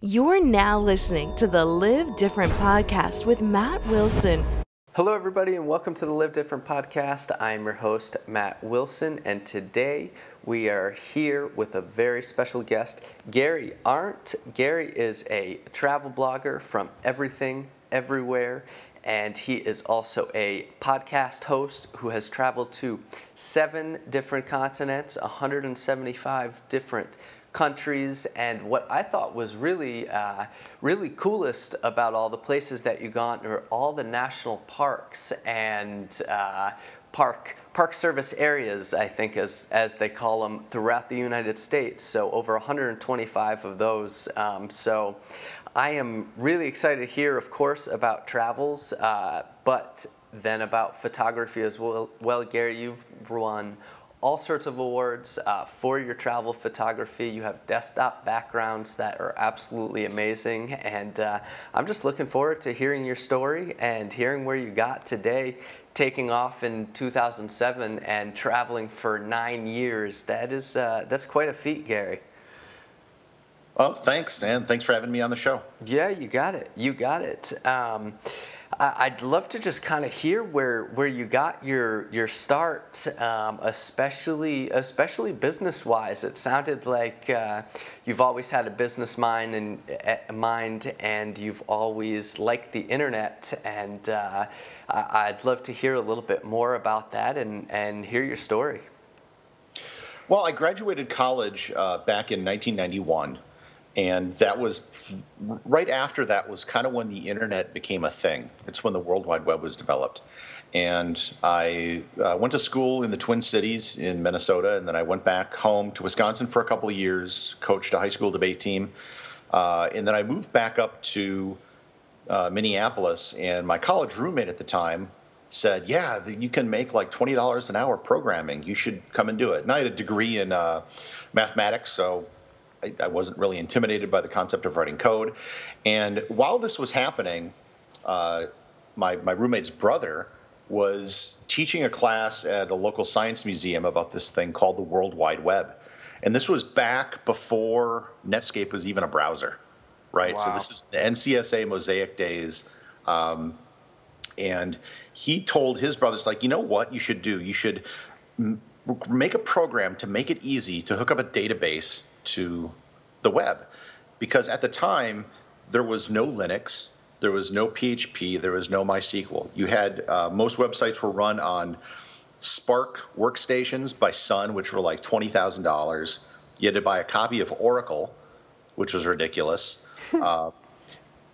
You're now listening to the Live Different podcast with Matt Wilson. Hello, everybody, and welcome to the Live Different podcast. I'm your host, Matt Wilson, and today we are here with a very special guest, Gary Arndt. Gary is a travel blogger from everything, everywhere, and he is also a podcast host who has traveled to seven different continents, 175 different countries and what I thought was really, uh, really coolest about all the places that you gone are all the national parks and uh, park park service areas, I think, as as they call them throughout the United States. So over 125 of those. Um, so. I am really excited to hear, of course, about travels, uh, but then about photography as well. Well, Gary, you've won all sorts of awards uh, for your travel photography. You have desktop backgrounds that are absolutely amazing. And uh, I'm just looking forward to hearing your story and hearing where you got today, taking off in 2007 and traveling for nine years. That is, uh, that's quite a feat, Gary. Well, thanks, and thanks for having me on the show. Yeah, you got it. You got it. Um, I'd love to just kind of hear where where you got your your start, um, especially especially business wise. It sounded like uh, you've always had a business mind and uh, mind, and you've always liked the internet. And uh, I'd love to hear a little bit more about that and and hear your story. Well, I graduated college uh, back in 1991 and that was right after that was kind of when the internet became a thing. It's when the World Wide Web was developed. And I uh, went to school in the Twin Cities in Minnesota, and then I went back home to Wisconsin for a couple of years, coached a high school debate team. Uh, and then I moved back up to uh, Minneapolis, and my college roommate at the time said, "Yeah, you can make like twenty dollars an hour programming. You should come and do it." And I had a degree in uh, mathematics, so I, I, wasn't really intimidated by the concept of writing code. And while this was happening, uh, my, my roommate's brother was teaching a class at a local science museum about this thing called the World Wide Web. And this was back before Netscape was even a browser, right? Wow. So this is the NCSA Mosaic days. Um, and he told his brothers, like, you know what you should do? You should m- make a program to make it easy to hook up a database to the web. Because at the time, there was no Linux, there was no PHP, there was no MySQL. You had uh, most websites were run on SPARC workstations by Sun, which were like twenty thousand dollars. You had to buy a copy of Oracle, which was ridiculous, uh,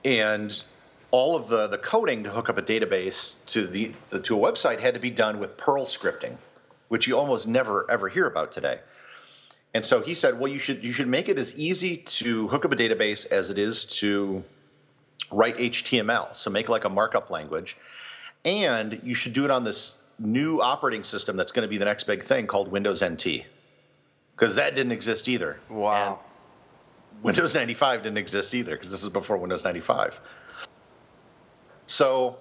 and all of the the coding to hook up a database to the, the to a website had to be done with Perl scripting, which you almost never ever hear about today. And so he said, well, you should you should make it as easy to hook up a database as it is to write HTML. So make like a markup language, and you should do it on this new operating system that's going to be the next big thing called Windows NT, because that didn't exist either. Wow. And Windows 95 didn't exist either because this is before Windows 95. So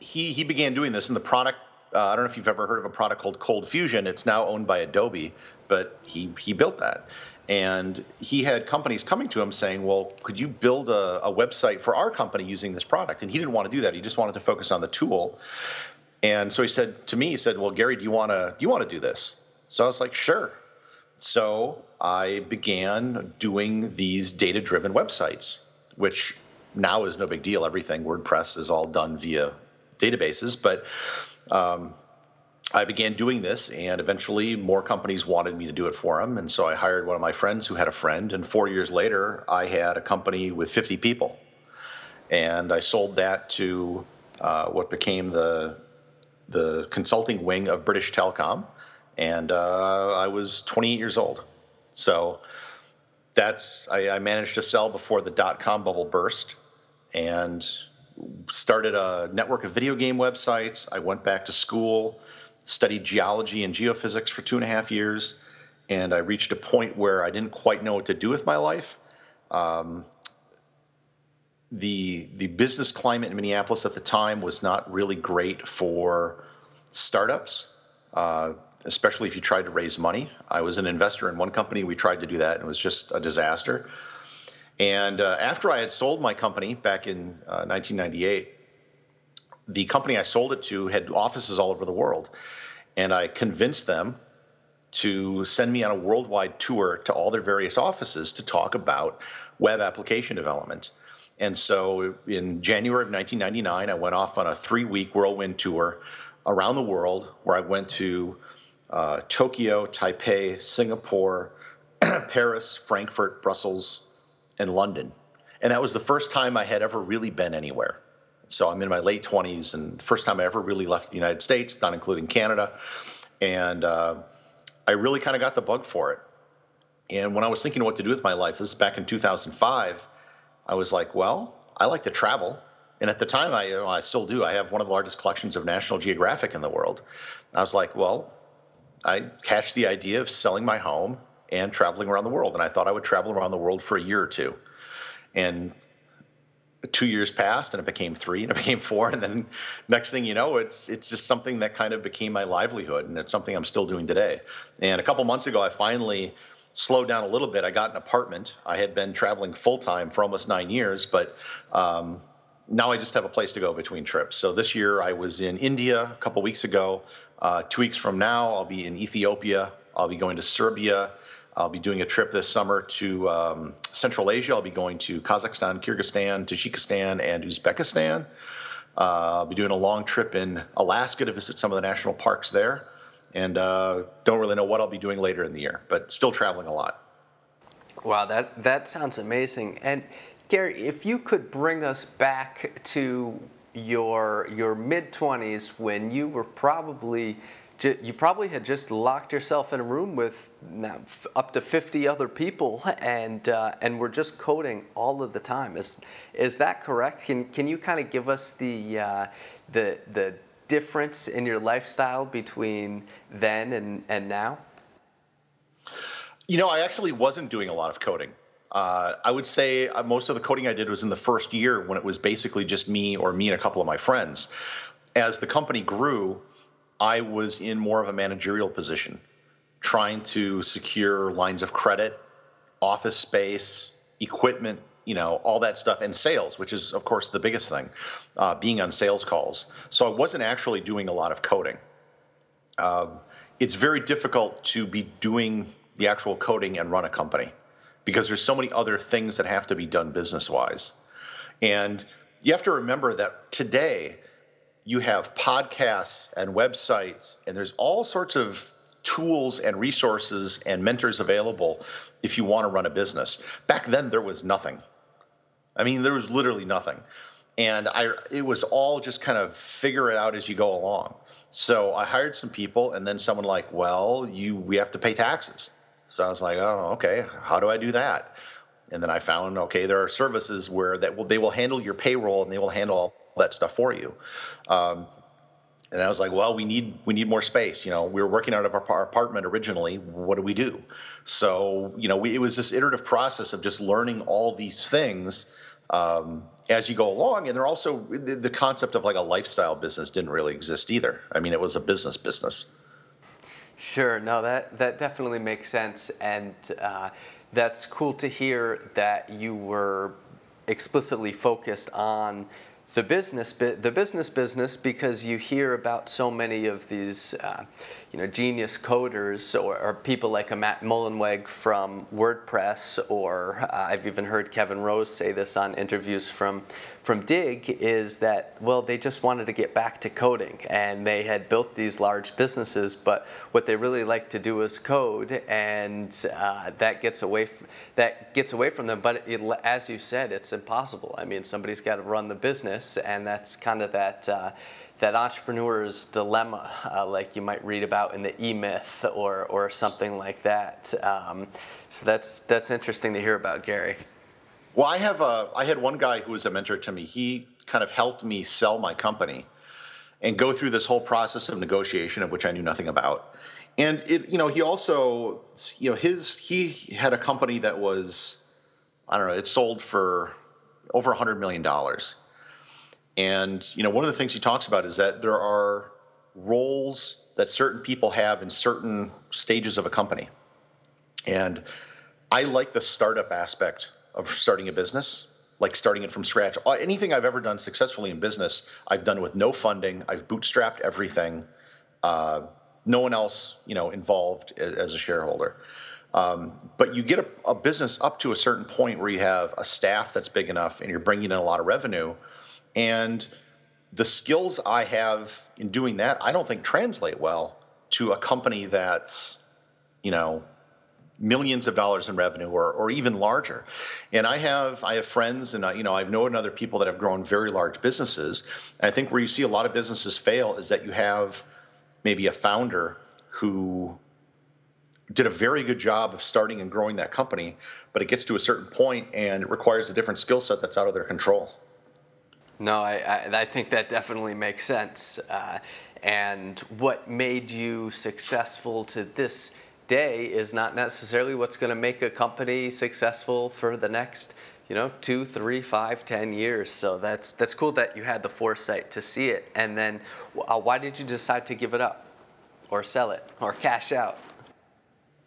he he began doing this, and the product. Uh, I don't know if you've ever heard of a product called ColdFusion. It's now owned by Adobe, but he he built that. And he had companies coming to him saying, "Well, could you build a, a website for our company using this product?" And he didn't want to do that. He just wanted to focus on the tool. And so he said to me, he said, "Well, Gary, do you want to do you want to do this?" So I was like, "Sure." So I began doing these data-driven websites, which now is no big deal. Everything WordPress is all done via databases, but um, I began doing this, and eventually more companies wanted me to do it for them. And so I hired one of my friends who had a friend. And four years later, I had a company with 50 people. And I sold that to uh, what became the, the consulting wing of British Telecom. And uh, I was 28 years old. So that's, I, I managed to sell before the dot com bubble burst and started a network of video game websites. I went back to school studied geology and geophysics for two and a half years, and I reached a point where I didn't quite know what to do with my life. Um, the the business climate in Minneapolis at the time was not really great for startups, uh, especially if you tried to raise money. I was an investor in one company. We tried to do that, and it was just a disaster. And uh, after I had sold my company back in uh, 1998, the company I sold it to had offices all over the world. And I convinced them to send me on a worldwide tour to all their various offices to talk about web application development. And so in January of 1999, I went off on a three week whirlwind tour around the world where I went to uh, Tokyo, Taipei, Singapore, Paris, Frankfurt, Brussels, and London. And that was the first time I had ever really been anywhere. So I'm in my late 20s, and the first time I ever really left the United States, not including Canada. And uh, I really kind of got the bug for it. And when I was thinking what to do with my life, this is back in 2005, I was like, well, I like to travel. And at the time, I, you know, I still do. I have one of the largest collections of National Geographic in the world. I was like, well, I catched the idea of selling my home and traveling around the world. And I thought I would travel around the world for a year or two. And two years passed and it became three and it became four. And then next thing you know it's it's just something that kind of became my livelihood and it's something i'm still doing today. And a couple months ago i finally slowed down a little bit. I got an apartment. I had been traveling full time for almost nine years but um, now i just have a place to go between trips. So this year i was in india a couple weeks ago. Uh, two weeks from now i'll be in ethiopia. I'll be going to serbia I'll be doing a trip this summer to um, Central Asia. I'll be going to Kazakhstan, Kyrgyzstan, Tajikistan, and Uzbekistan. Uh, I'll be doing a long trip in Alaska to visit some of the national parks there. And uh, don't really know what I'll be doing later in the year, but still traveling a lot. Wow, that, that sounds amazing. And Gary, if you could bring us back to your, your mid 20s when you were probably you probably had just locked yourself in a room with up to 50 other people and uh, and were just coding all of the time. Is is that correct? Can can you kind of give us the uh, the the difference in your lifestyle between then and and now? You know, I actually wasn't doing a lot of coding. Uh, I would say uh, most of the coding I did was in the first year when it was basically just me or me and a couple of my friends. As the company grew, I was in more of a managerial position, trying to secure lines of credit, office space, equipment, you know, all that stuff, and sales, which is, of course, the biggest thing, uh, being on sales calls. So I wasn't actually doing a lot of coding. Uh, it's very difficult to be doing the actual coding and run a company because there's so many other things that have to be done business wise. And you have to remember that today, you have podcasts and websites, and there's all sorts of tools and resources and mentors available if you want to run a business. Back then, there was nothing. I mean, there was literally nothing. And I, it was all just kind of figure it out as you go along. So I hired some people, and then someone like, well, you, we have to pay taxes. So I was like, oh, okay, how do I do that? And then I found, okay, there are services where that will, they will handle your payroll and they will handle that stuff for you. Um, and I was like, well, we need we need more space. You know, we were working out of our, apartment originally. What do we do? So you know, we, it was this iterative process of just learning all these things um, as you go along. And there also the, the concept of like a lifestyle business didn't really exist either. I mean, it was a business business. Sure. No, that that definitely makes sense, and uh, that's cool to hear that you were explicitly focused on the business the business business because you hear about so many of these uh, you know genius coders or, or, people like a Matt Mullenweg from WordPress or uh, I've even heard Kevin Rose say this on interviews from from Digg is that well they just wanted to get back to coding and they had built these large businesses but what they really like to do is code and uh, that gets away from, that gets away from them but it, as you said it's impossible I mean somebody's got to run the business and that's kind of that uh, that entrepreneur's dilemma, uh, like you might read about in the E Myth or, or something like that. Um, so that's that's interesting to hear about, Gary. Well, I have a, I had one guy who was a mentor to me. He kind of helped me sell my company and go through this whole process of negotiation of which I knew nothing about. And it, you know, he also, you know, his he had a company that was, I don't know, it sold for over a hundred million dollars. And you know, one of the things he talks about is that there are roles that certain people have in certain stages of a company. And I like the startup aspect of starting a business, like starting it from scratch. Uh, anything I've ever done successfully in business, I've done with no funding. I've bootstrapped everything. Uh, no one else, you know, involved as a shareholder. Um, but you get a, a, business up to a certain point where you have a staff that's big enough and you're bringing in a lot of revenue. And the skills I have in doing that, I don't think translate well to a company that's, you know, millions of dollars in revenue or, or even larger. And I have I have friends and I, you know I've known other people that have grown very large businesses. And I think where you see a lot of businesses fail is that you have maybe a founder who did a very good job of starting and growing that company, but it gets to a certain point and it requires a different skill set that's out of their control. No, I, I, I think that definitely makes sense. Uh, and what made you successful to this day is not necessarily what's going to make a company successful for the next you know two three five ten years. So that's that's cool that you had the foresight to see it. And then uh, why did you decide to give it up or sell it or cash out?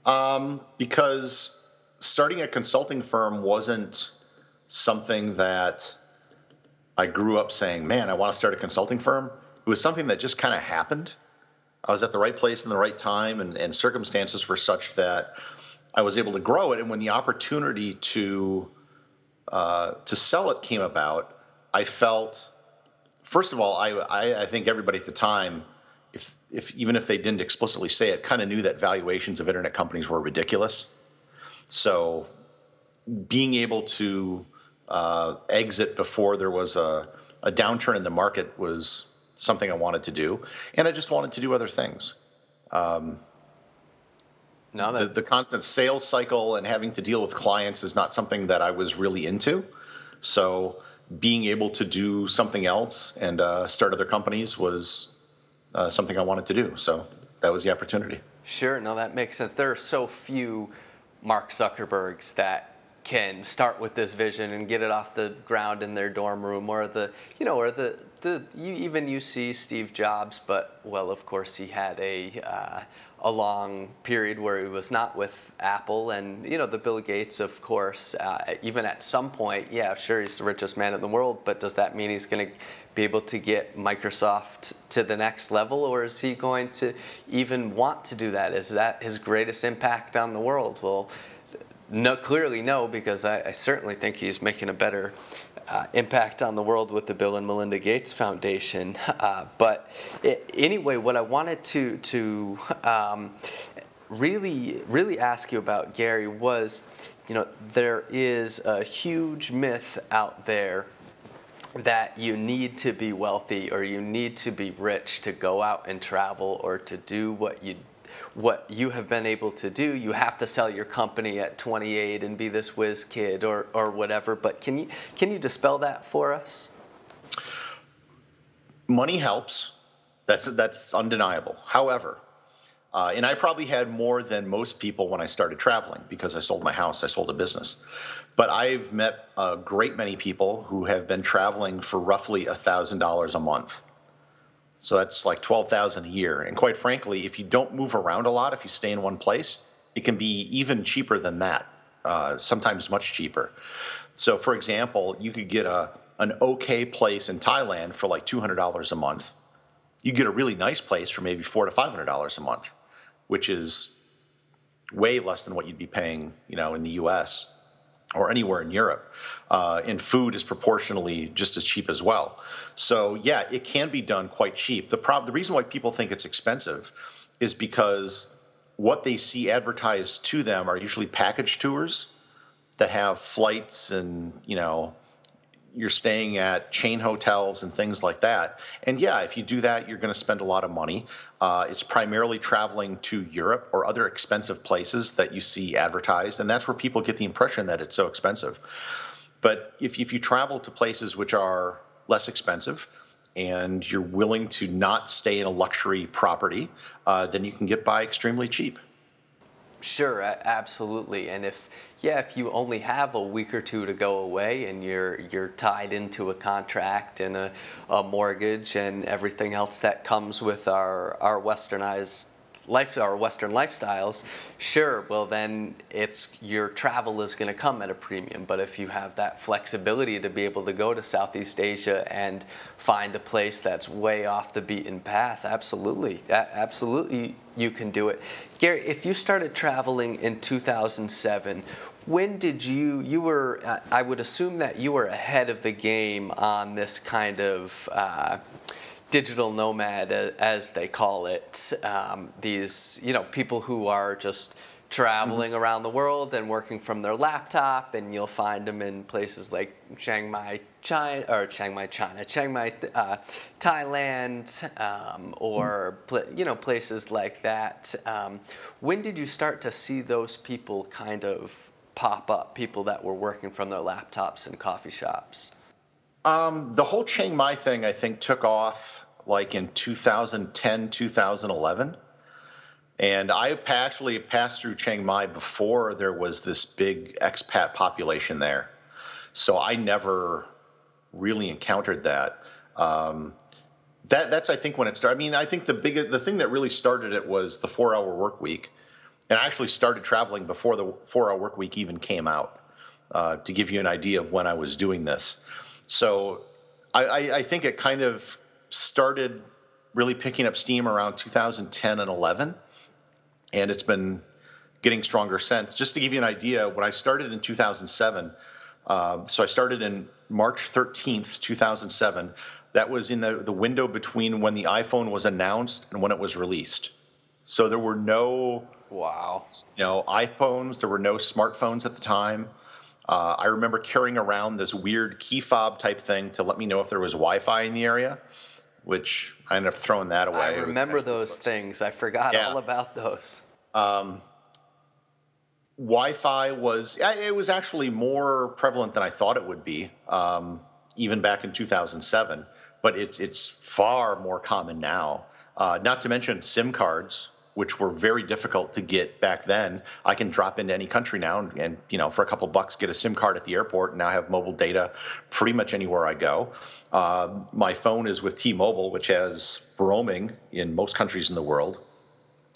Um, because starting a consulting firm wasn't something that i grew up saying man i want to start a consulting firm. It was something that just kind of happened I was at the right place in the right time, and, and circumstances were such that I was able to grow it. And when the opportunity to uh, to sell it came about, I felt, first of all, I, I, I think everybody at the time, if if even if they didn't explicitly say it, kind of knew that valuations of internet companies were ridiculous. So, being able to uh, exit before there was a, a downturn in the market was something I wanted to do, and I just wanted to do other things. Um, no, that... the, the constant sales cycle and having to deal with clients is not something that I was really into. So being able to do something else and uh, start other companies was uh, something I wanted to do. So that was the opportunity. Sure, no, that makes sense. There are so few Mark Zuckerbergs that can start with this vision and get it off the ground in their dorm room or the you know or the the you, even you see Steve Jobs but well of course he had a uh, a long period where he was not with Apple and you know the Bill Gates of course uh, even at some point yeah sure he's the richest man in the world but does that mean he's going to be able to get Microsoft to the next level or is he going to even want to do that? Is that his greatest impact on the world? Well no, clearly no, because I, I certainly think he's making a better uh, impact on the world with the Bill and Melinda Gates Foundation. Uh, but it, anyway, what I wanted to to um, really really ask you about Gary was, you know, there is a huge myth out there that you need to be wealthy or you need to be rich to go out and travel or to do what you what you have been able to do. You have to sell your company at 28 and be this whiz kid or, or whatever. But can you, can you dispel that for us? Money helps. That's, that's undeniable. However, uh, and I probably had more than most people when I started traveling because I sold my house, I sold a business. But I've met a great many people who have been traveling for roughly $1,000 a month. So that's like 12,000 a year. And quite frankly, if you don't move around a lot, if you stay in one place, it can be even cheaper than that. Uh, sometimes much cheaper. So for example, you could get a an okay place in Thailand for like $200 a month. You get a really nice place for maybe four to $500 a month, which is way less than what you'd be paying, you know, in the U.S or anywhere in Europe. Uh, and food is proportionally just as cheap as well. So yeah, it can be done quite cheap. The problem, the reason why people think it's expensive, is because what they see advertised to them are usually package tours that have flights and you know you're staying at chain hotels and things like that. And yeah, if you do that, you're going to spend a lot of money. Uh, it's primarily traveling to Europe or other expensive places that you see advertised, and that's where people get the impression that it's so expensive. But if, if you travel to places which are less expensive, and you're willing to not stay in a luxury property, uh, then you can get by extremely cheap. Sure, absolutely. And if yeah, if you only have a week or two to go away and you're you're tied into a contract and a, a mortgage and everything else that comes with our our westernized life our Western lifestyles, sure, well then it's your travel is going to come at a premium. But if you have that flexibility to be able to go to Southeast Asia and find a place that's way off the beaten path, absolutely, absolutely, you can do it. Gary, if you started traveling in 2007, when did you you were i would assume that you were ahead of the game on this kind of uh, digital nomad, as they call it. Um, these, you know, people who are just traveling mm-hmm. around the world and working from their laptop, and you'll find them in places like Chiang Mai, China, or Chiang Mai, China, Chiang Mai, uh, Thailand, um, or mm-hmm. you know places like that. Um, when did you start to see those people kind of pop up? People that were working from their laptops in coffee shops. Um, the whole Chiang Mai thing, I think, took off like in 2010, 2011. And I actually passed through Chiang Mai before there was this big expat population there. So I never really encountered that. Um, that that's I think when it started. I mean, I think the big the thing that really started it was the four hour work week, and I actually started traveling before the four hour work week even came out. Uh, to give you an idea of when I was doing this, so I, I, I think it kind of started really picking up steam around 2010 and 11, and it's been getting stronger since. Just to give you an idea, when I started in 2007, uh, so I started in March 13th, 2007. That was in the, the window between when the iPhone was announced and when it was released. So there were no wow, you know, iPhones. There were no smartphones at the time. Uh, I remember carrying around this weird key fob type thing to let me know if there was Wi-Fi in the area which I ended up throwing that away. I remember those things. I forgot yeah. all about those. Um, Wi-Fi was it was actually more prevalent than I thought it would be, um, even back in 2007. But it's it's far more common now. Uh, not to mention SIM cards which were very difficult to get back then. I can drop into any country now and, and, you know for a couple bucks get a SIM card at the airport and now have mobile data pretty much anywhere I go. Uh, my phone is with T-Mobile, which has roaming in most countries in the world.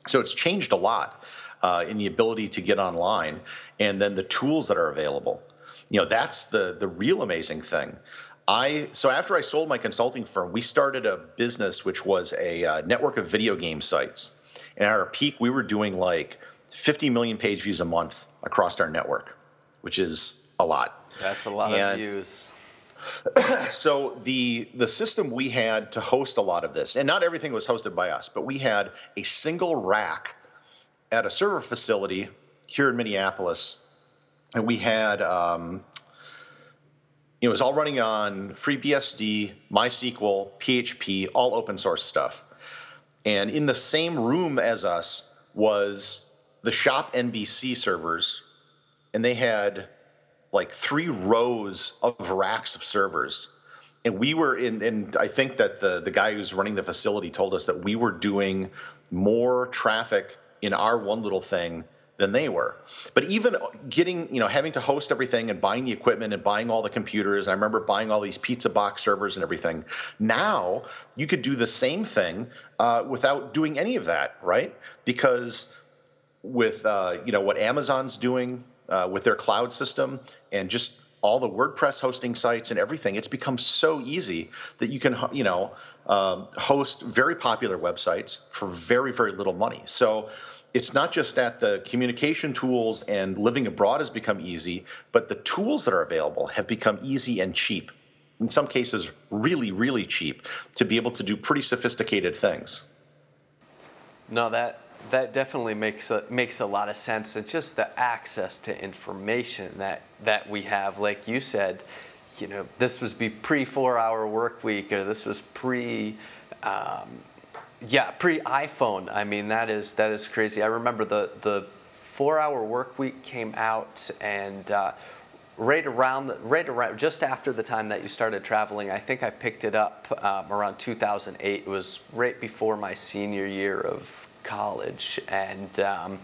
So it's changed a lot uh, in the ability to get online and then the tools that are available. You know that's the the real amazing thing. I so after I sold my consulting firm, we started a business which was a uh, network of video game sites and at our peak, we were doing like 50 million page views a month across our network, which is a lot. That's a lot and of views. so the the system we had to host a lot of this, and not everything was hosted by us, but we had a single rack at a server facility here in Minneapolis, and we had um, it was all running on FreeBSD, MySQL, PHP, all open source stuff. And in the same room as us was the ShopNBC servers, and they had like three rows of racks of servers. And we were in, and I think that the, the guy who's running the facility told us that we were doing more traffic in our one little thing than they were. But even getting, you know, having to host everything and buying the equipment and buying all the computers, I remember buying all these pizza box servers and everything. Now you could do the same thing uh, without doing any of that, right? Because with uh, you know what Amazon's doing uh, with their cloud system and just all the WordPress hosting sites and everything, it's become so easy that you can you know um, host very popular websites for very very little money. So it's not just that the communication tools and living abroad has become easy, but the tools that are available have become easy and cheap. In some cases, really, really cheap to be able to do pretty sophisticated things. No, that that definitely makes a, makes a lot of sense. And just the access to information that that we have, like you said, you know, this was be pre four hour work week, or this was pre. Um, yeah, pre iPhone. I mean, that is that is crazy. I remember the the four hour work week came out and. Uh, right around the, right around just after the time that you started traveling i think i picked it up um, around 2008 it was right before my senior year of college and um,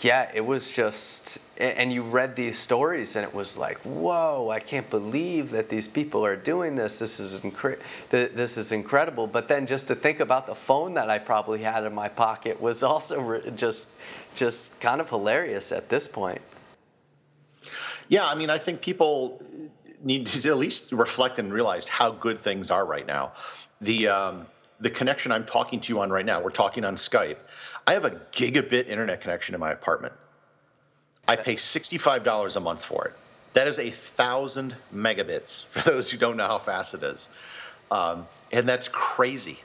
Yeah, it was just, and you read these stories, and it was like, whoa! I can't believe that these people are doing this. This is incre- this is incredible. But then just to think about the phone that I probably had in my pocket was also just, just kind of hilarious at this point. Yeah, I mean, I think people need to at least reflect and realize how good things are right now. The um, the connection I'm talking to you on right now, we're talking on Skype. I have a gigabit internet connection in my apartment. I pay $65 a month for it. That is a thousand megabits for those who don't know how fast it is. Um, and that's crazy.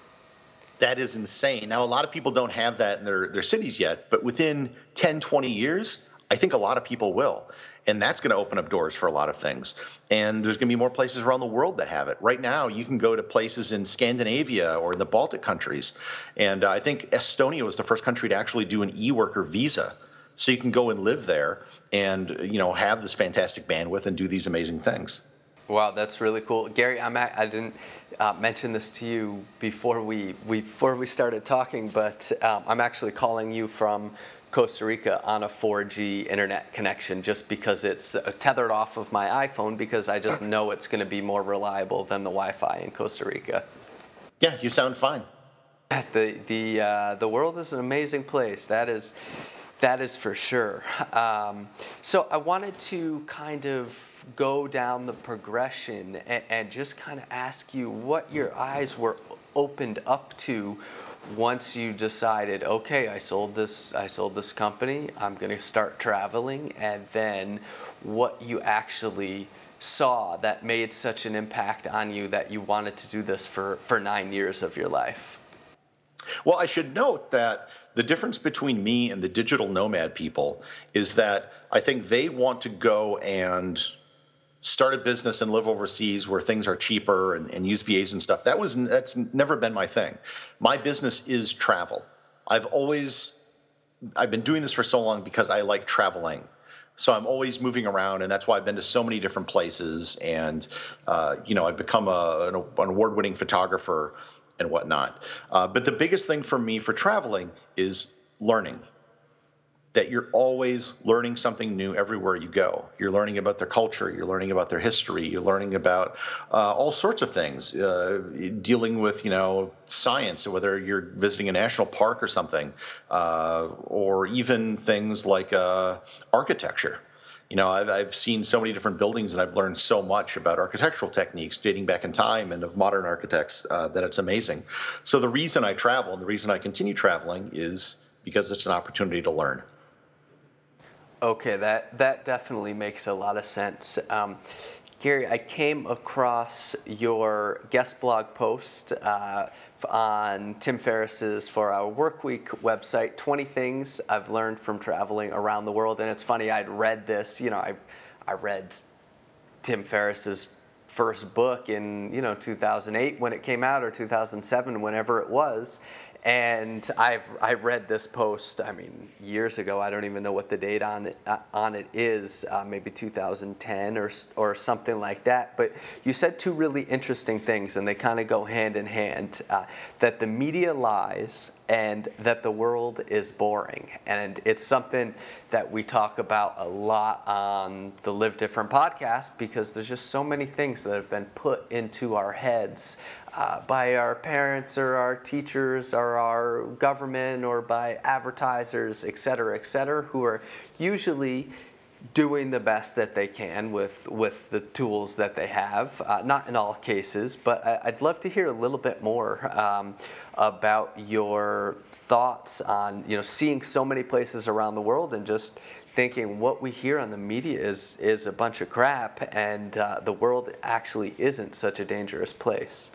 That is insane. Now, a lot of people don't have that in their, their cities yet, but within 10, 20 years, I think a lot of people will and that's going to open up doors for a lot of things. And there's going to be more places around the world that have it. Right now, you can go to places in Scandinavia or in the Baltic countries, and I think Estonia was the first country to actually do an e-worker visa, so you can go and live there and you know have this fantastic bandwidth and do these amazing things. Wow, that's really cool, Gary. I'm at, I didn't uh, mention this to you before we, we before we started talking, but um, I'm actually calling you from Costa Rica on a 4G internet connection just because it's uh, tethered off of my iPhone because I just know it's going to be more reliable than the Wi-Fi in Costa Rica. Yeah, you sound fine. The the uh, the world is an amazing place. That is that is for sure. Um, so I wanted to kind of go down the progression and, and just kind of ask you what your eyes were opened up to once you decided, okay, I sold this, I sold this company, I'm going to start traveling, and then what you actually saw that made such an impact on you that you wanted to do this for, for nine years of your life? Well, I should note that the difference between me and the digital nomad people is that I think they want to go and start a business and live overseas where things are cheaper and, and use VAs and stuff. That was that's never been my thing. My business is travel. I've always I've been doing this for so long because I like traveling. So I'm always moving around, and that's why I've been to so many different places. And uh, you know, I've become a, an award-winning photographer and whatnot. Uh, but the biggest thing for me for traveling is learning that you're always learning something new everywhere you go. You're learning about their culture, you're learning about their history, you're learning about uh, all sorts of things, uh, dealing with you know science, whether you're visiting a national park or something, uh, or even things like uh, architecture. You know, I've, I've seen so many different buildings and I've learned so much about architectural techniques dating back in time and of modern architects uh, that it's amazing. So the reason I travel and the reason I continue traveling is because it's an opportunity to learn. Okay, that, that definitely makes a lot of sense. Um, Gary, I came across your guest blog post uh, on Tim Ferriss's Four Hour Work Week website, 20 Things I've Learned from Traveling Around the World. And it's funny, I'd read this, you know, I, I read Tim Ferriss's first book in, you know, 2008 when it came out or 2007, whenever it was. And I've I've read this post. I mean, years ago. I don't even know what the date on it on it is. Uh, maybe 2010 or or something like that. But you said two really interesting things, and they kind of go hand in hand. Uh, that the media lies, and that the world is boring. And it's something that we talk about a lot on the Live Different podcast because there's just so many things that have been put into our heads uh, by our parents or our teachers or our government or by advertisers, et cetera, et cetera, who are usually doing the best that they can with with the tools that they have. Uh, not in all cases, but I, would love to hear a little bit more um, about your thoughts on you know seeing so many places around the world and just thinking what we hear on the media is is a bunch of crap, and uh, the world actually isn't such a dangerous place.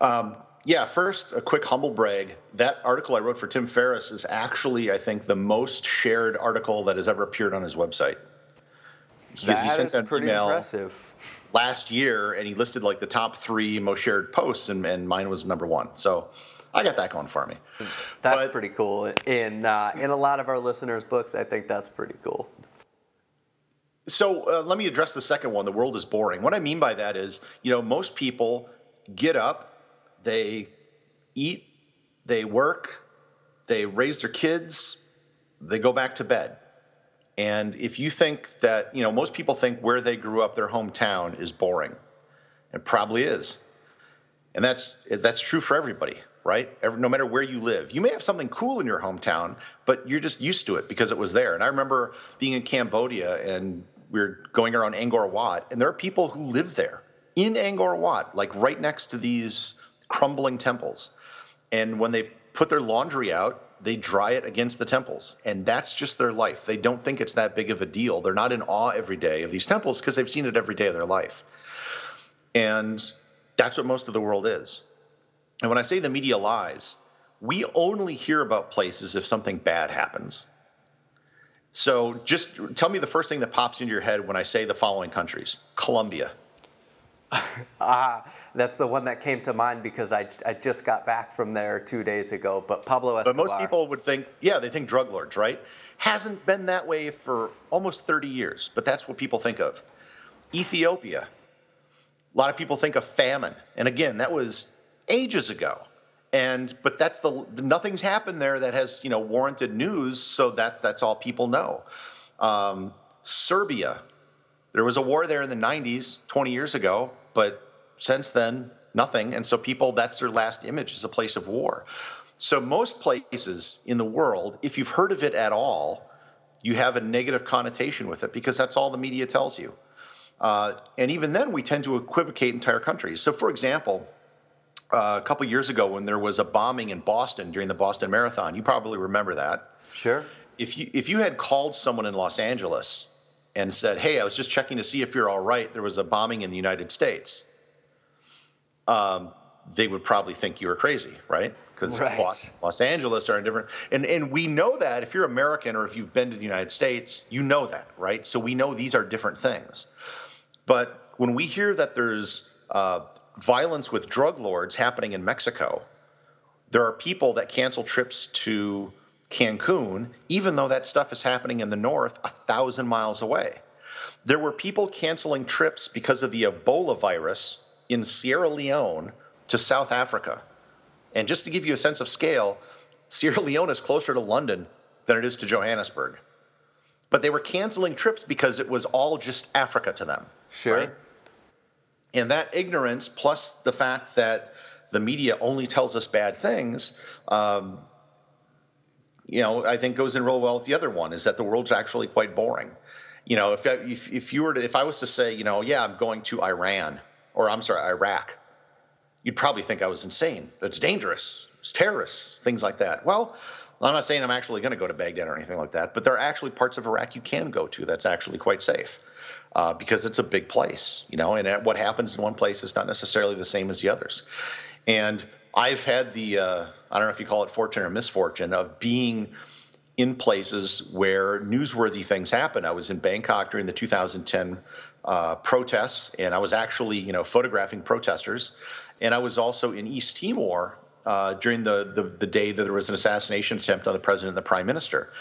Um, yeah, first, a quick humble brag. That article I wrote for Tim Ferriss is actually, I think, the most shared article that has ever appeared on his website. Because he sent an email impressive. last year and he listed like the top three most shared posts, and, and mine was number one. So I got that going for me. That's but, pretty cool. In, uh, in a lot of our listeners' books, I think that's pretty cool. So uh, let me address the second one. The world is boring. What I mean by that is, you know, most people get up they eat, they work, they raise their kids, they go back to bed. And if you think that, you know, most people think where they grew up, their hometown, is boring. It probably is. And that's, that's true for everybody, right? Every, no matter where you live. You may have something cool in your hometown, but you're just used to it because it was there. And I remember being in Cambodia and we are going around Angkor Wat, and there are people who live there in Angkor Wat, like right next to these crumbling temples. And when they put their laundry out, they dry it against the temples. And that's just their life. They don't think it's that big of a deal. They're not in awe every day of these temples because they've seen it every day of their life. And that's what most of the world is. And when I say the media lies, we only hear about places if something bad happens. So just tell me the first thing that pops into your head when I say the following countries Colombia. Ah, that's the one that came to mind because I, I just got back from there two days ago. But Pablo Escobar. But most people would think, yeah, they think drug lords, right? Hasn't been that way for almost 30 years, but that's what people think of. Ethiopia. A lot of people think of famine. And again, that was ages ago. And but that's the nothing's happened there that has you know warranted news, so that that's all people know. Um, Serbia, there was a war there in the 90s, 20 years ago, but since then nothing. And so people that's their last image is a place of war. So most places in the world, if you've heard of it at all, you have a negative connotation with it because that's all the media tells you. Uh, and even then, we tend to equivocate entire countries. So, for example, uh, a couple years ago when there was a bombing in Boston during the Boston Marathon, you probably remember that. Sure. If you if you had called someone in Los Angeles and said, "Hey, I was just checking to see if you're all right. There was a bombing in the United States," um, they would probably think you were crazy, right? Because right. Los, Los Angeles are in different, and and we know that if you're American or if you've been to the United States, you know that, right? So we know these are different things. But when we hear that there's uh, violence with drug lords happening in Mexico, there are people that cancel trips to Cancun, even though that stuff is happening in the north, a thousand miles away. There were people canceling trips because of the Ebola virus in Sierra Leone to South Africa. And just to give you a sense of scale, Sierra Leone is closer to London than it is to Johannesburg. But they were canceling trips because it was all just Africa to them. Sure. Right? And that ignorance, plus the fact that the media only tells us bad things, um, you know, I think goes in real well with the other one is that the world's actually quite boring. You know, if, if, if you were to, if I was to say, you know, yeah, I'm going to Iran, or I'm sorry, Iraq, you'd probably think I was insane. It's dangerous. It's terrorists, things like that. Well, I'm not saying I'm actually going to go to Baghdad or anything like that, but there are actually parts of Iraq you can go to that's actually quite safe uh, because it's a big place, you know, and what happens in one place is not necessarily the same as the others. And I've had the, uh, I don't know if you call it fortune or misfortune, of being in places where newsworthy things happen. I was in Bangkok during the 2010 uh, protests, and I was actually, you know, photographing protesters. And I was also in East Timor uh, during the, the, the day that there was an assassination attempt on the president and the prime minister.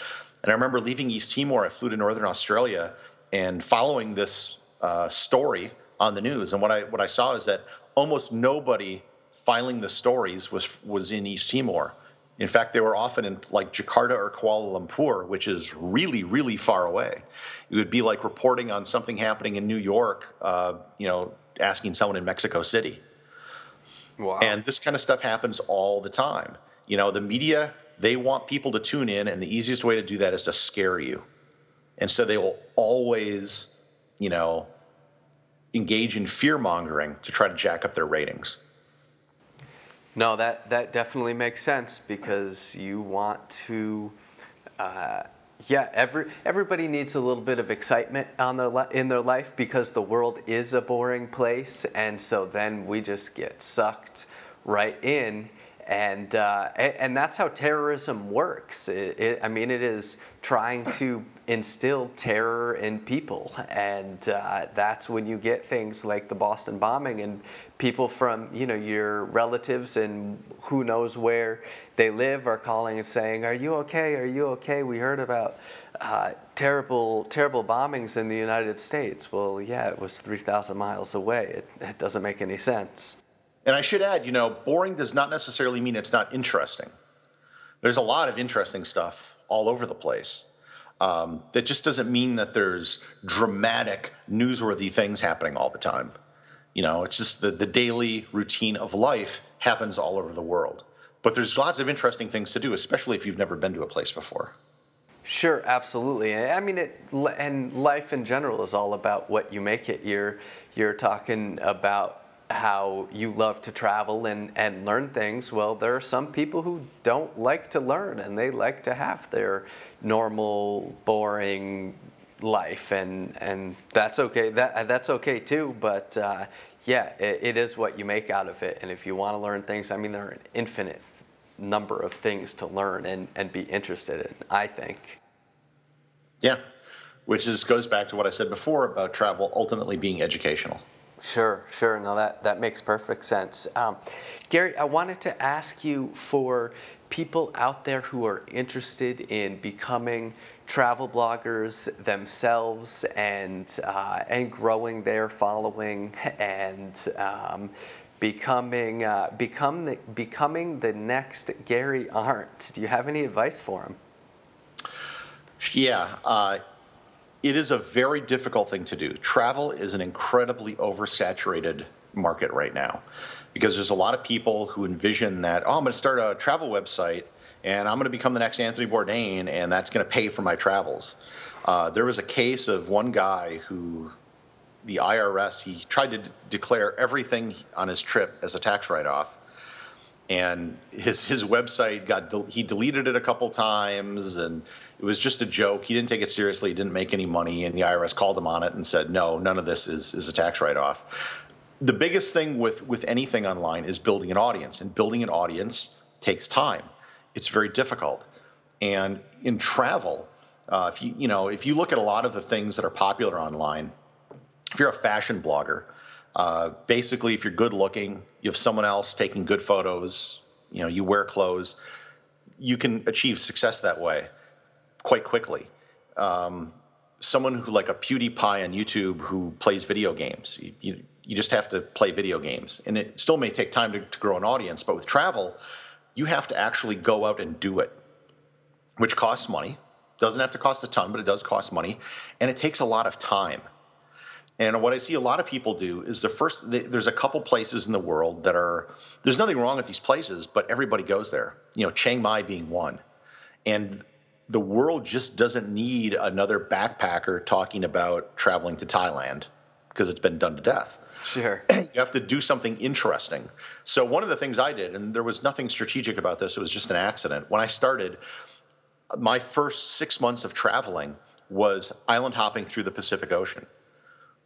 And I remember leaving East Timor. I flew to Northern Australia and following this uh, story on the news. And what I what I saw is that almost nobody filing the stories was was in East Timor. In fact, they were often in like Jakarta or Kuala Lumpur, which is really, really far away. It would be like reporting on something happening in New York, uh, you know, asking someone in Mexico City. Wow. And this kind of stuff happens all the time. You know, the media, they want people to tune in, and the easiest way to do that is to scare you. And so they will always, you know, engage in fear mongering to try to jack up their ratings. No, that, that definitely makes sense because you want to, uh, yeah, every, everybody needs a little bit of excitement on their in their life because the world is a boring place. And so then we just get sucked right in and uh, and that's how terrorism works. It, it, I mean, it is trying to instill terror in people, and uh, that's when you get things like the Boston bombing and people from you know your relatives and who knows where they live are calling and saying, "Are you okay? Are you okay? We heard about." Uh, terrible, terrible bombings in the United States. Well, yeah, it was 3,000 miles away. It, it doesn't make any sense. And I should add, you know, boring does not necessarily mean it's not interesting. There's a lot of interesting stuff all over the place. Um, that just doesn't mean that there's dramatic, newsworthy things happening all the time. You know, it's just the, the daily routine of life happens all over the world. But there's lots of interesting things to do, especially if you've never been to a place before. Sure, absolutely. I mean, it, and life in general is all about what you make it. You're you're talking about how you love to travel and, and learn things. Well, there are some people who don't like to learn and they like to have their normal, boring life, and and that's okay. That that's okay too. But uh, yeah, it, it is what you make out of it. And if you want to learn things, I mean, there are an infinite number of things to learn and, and be interested in, I think. Yeah, which is goes back to what I said before about travel ultimately being educational. Sure, sure. No, that, that makes perfect sense. Um, Gary, I wanted to ask you for people out there who are interested in becoming travel bloggers themselves and uh, and growing their following and um, becoming uh, become the, becoming the next Gary Arndt. Do you have any advice for them? Yeah, uh, it is a very difficult thing to do. Travel is an incredibly oversaturated market right now because there's a lot of people who envision that, oh, I'm going to start a travel website and I'm going to become the next Anthony Bourdain and that's going to pay for my travels. Uh, there was a case of one guy who the IRS, he tried to d- declare everything on his trip as a tax write off. And his, his website got, de- he deleted it a couple times and it was just a joke. He didn't take it seriously. He didn't make any money. And the IRS called him on it and said, no, none of this is, is a tax write off. The biggest thing with, with anything online is building an audience. And building an audience takes time, it's very difficult. And in travel, uh, if you you know if you look at a lot of the things that are popular online, if you're a fashion blogger, uh, basically if you're good looking, you have someone else taking good photos, you know, you wear clothes, you can achieve success that way quite quickly. Um, someone who like a PewDiePie on YouTube who plays video games, you, you, you, just have to play video games, and it still may take time to, to grow an audience. But with travel, you have to actually go out and do it, which costs money. Doesn't have to cost a ton, but it does cost money, and it takes a lot of time. And what I see a lot of people do is the first, there's a couple places in the world that are, there's nothing wrong with these places, but everybody goes there. You know, Chiang Mai being one. And the world just doesn't need another backpacker talking about traveling to Thailand because it's been done to death. Sure. you have to do something interesting. So, one of the things I did, and there was nothing strategic about this, it was just an accident. When I started, my first six months of traveling was island hopping through the Pacific Ocean.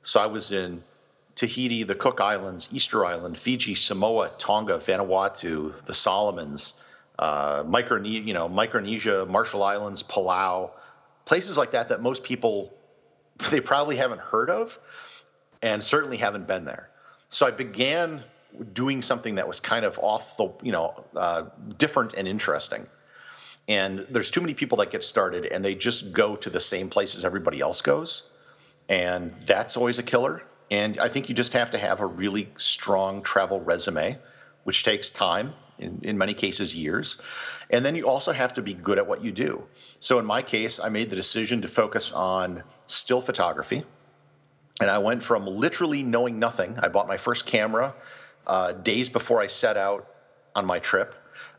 So, I was in Tahiti, the Cook Islands, Easter Island, Fiji, Samoa, Tonga, Vanuatu, the Solomons, uh, Micronesia, you know, Micronesia, Marshall Islands, Palau, places like that that most people they probably haven't heard of, and certainly haven't been there. So I began doing something that was kind of off the, you know, uh, different and interesting. And there's too many people that get started and they just go to the same places everybody else goes, and that's always a killer. And I think you just have to have a really strong travel resume, which takes time in, in many cases years. And then you also have to be good at what you do. So in my case, I made the decision to focus on still photography. And I went from literally knowing nothing. I bought my first camera uh, days before I set out on my trip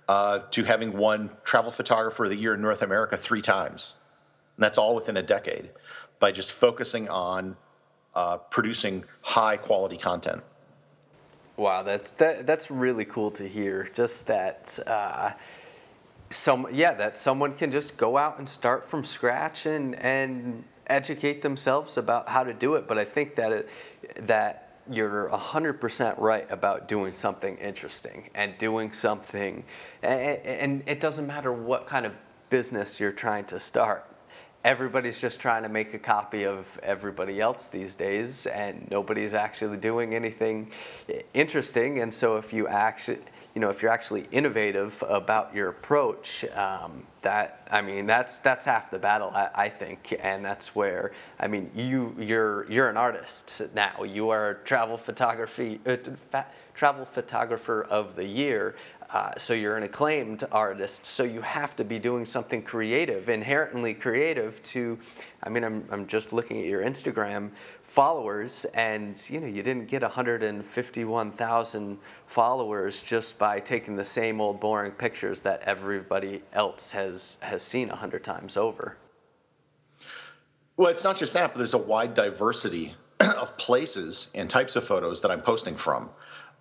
uh, to having won Travel Photographer of the Year in North America three times. And that's all within a decade by just focusing on uh, producing high quality content. Wow, that's that, that's really cool to hear. Just that, uh, some yeah, that someone can just go out and start from scratch and and educate themselves about how to do it. But I think that it, that you're 100% right about doing something interesting and doing something, and, and it doesn't matter what kind of business you're trying to start everybody's just trying to make a copy of everybody else these days and nobody's actually doing anything interesting. And so if you actually you know if you're actually innovative about your approach um, that i mean that's that's half the battle I, I, think. And that's where i mean you you're you're an artist now. You are travel photography uh, fa- travel photographer of the year Uh, so you're an acclaimed artist, so you have to be doing something creative, inherently creative. To, I mean, I'm I'm just looking at your Instagram followers, and you know you didn't get 151,000 followers just by taking the same old boring pictures that everybody else has has seen a hundred times over. Well, it's not just that, but there's a wide diversity of places and types of photos that I'm posting from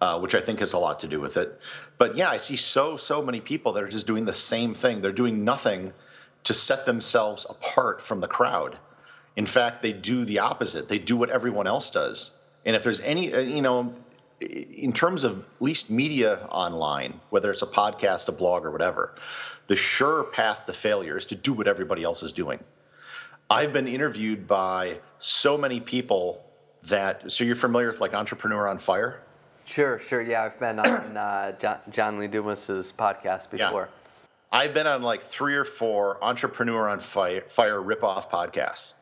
uh, which I think has a lot to do with it. But yeah, I see so, so many people that are just doing the same thing. They're doing nothing to set themselves apart from the crowd. In fact, they do the opposite. They do what everyone else does. And if there's any, uh, you know, in terms of least media online, whether it's a podcast, a blog, or whatever, the sure path to failure is to do what everybody else is doing. I've been interviewed by so many people that, so you're familiar with like Entrepreneur on Fire? Sure, sure. Yeah, I've been on uh, John, John Lee Dumas's podcast before. Yeah. I've been on like three or four Entrepreneur on Fire, Fire ripoff podcasts.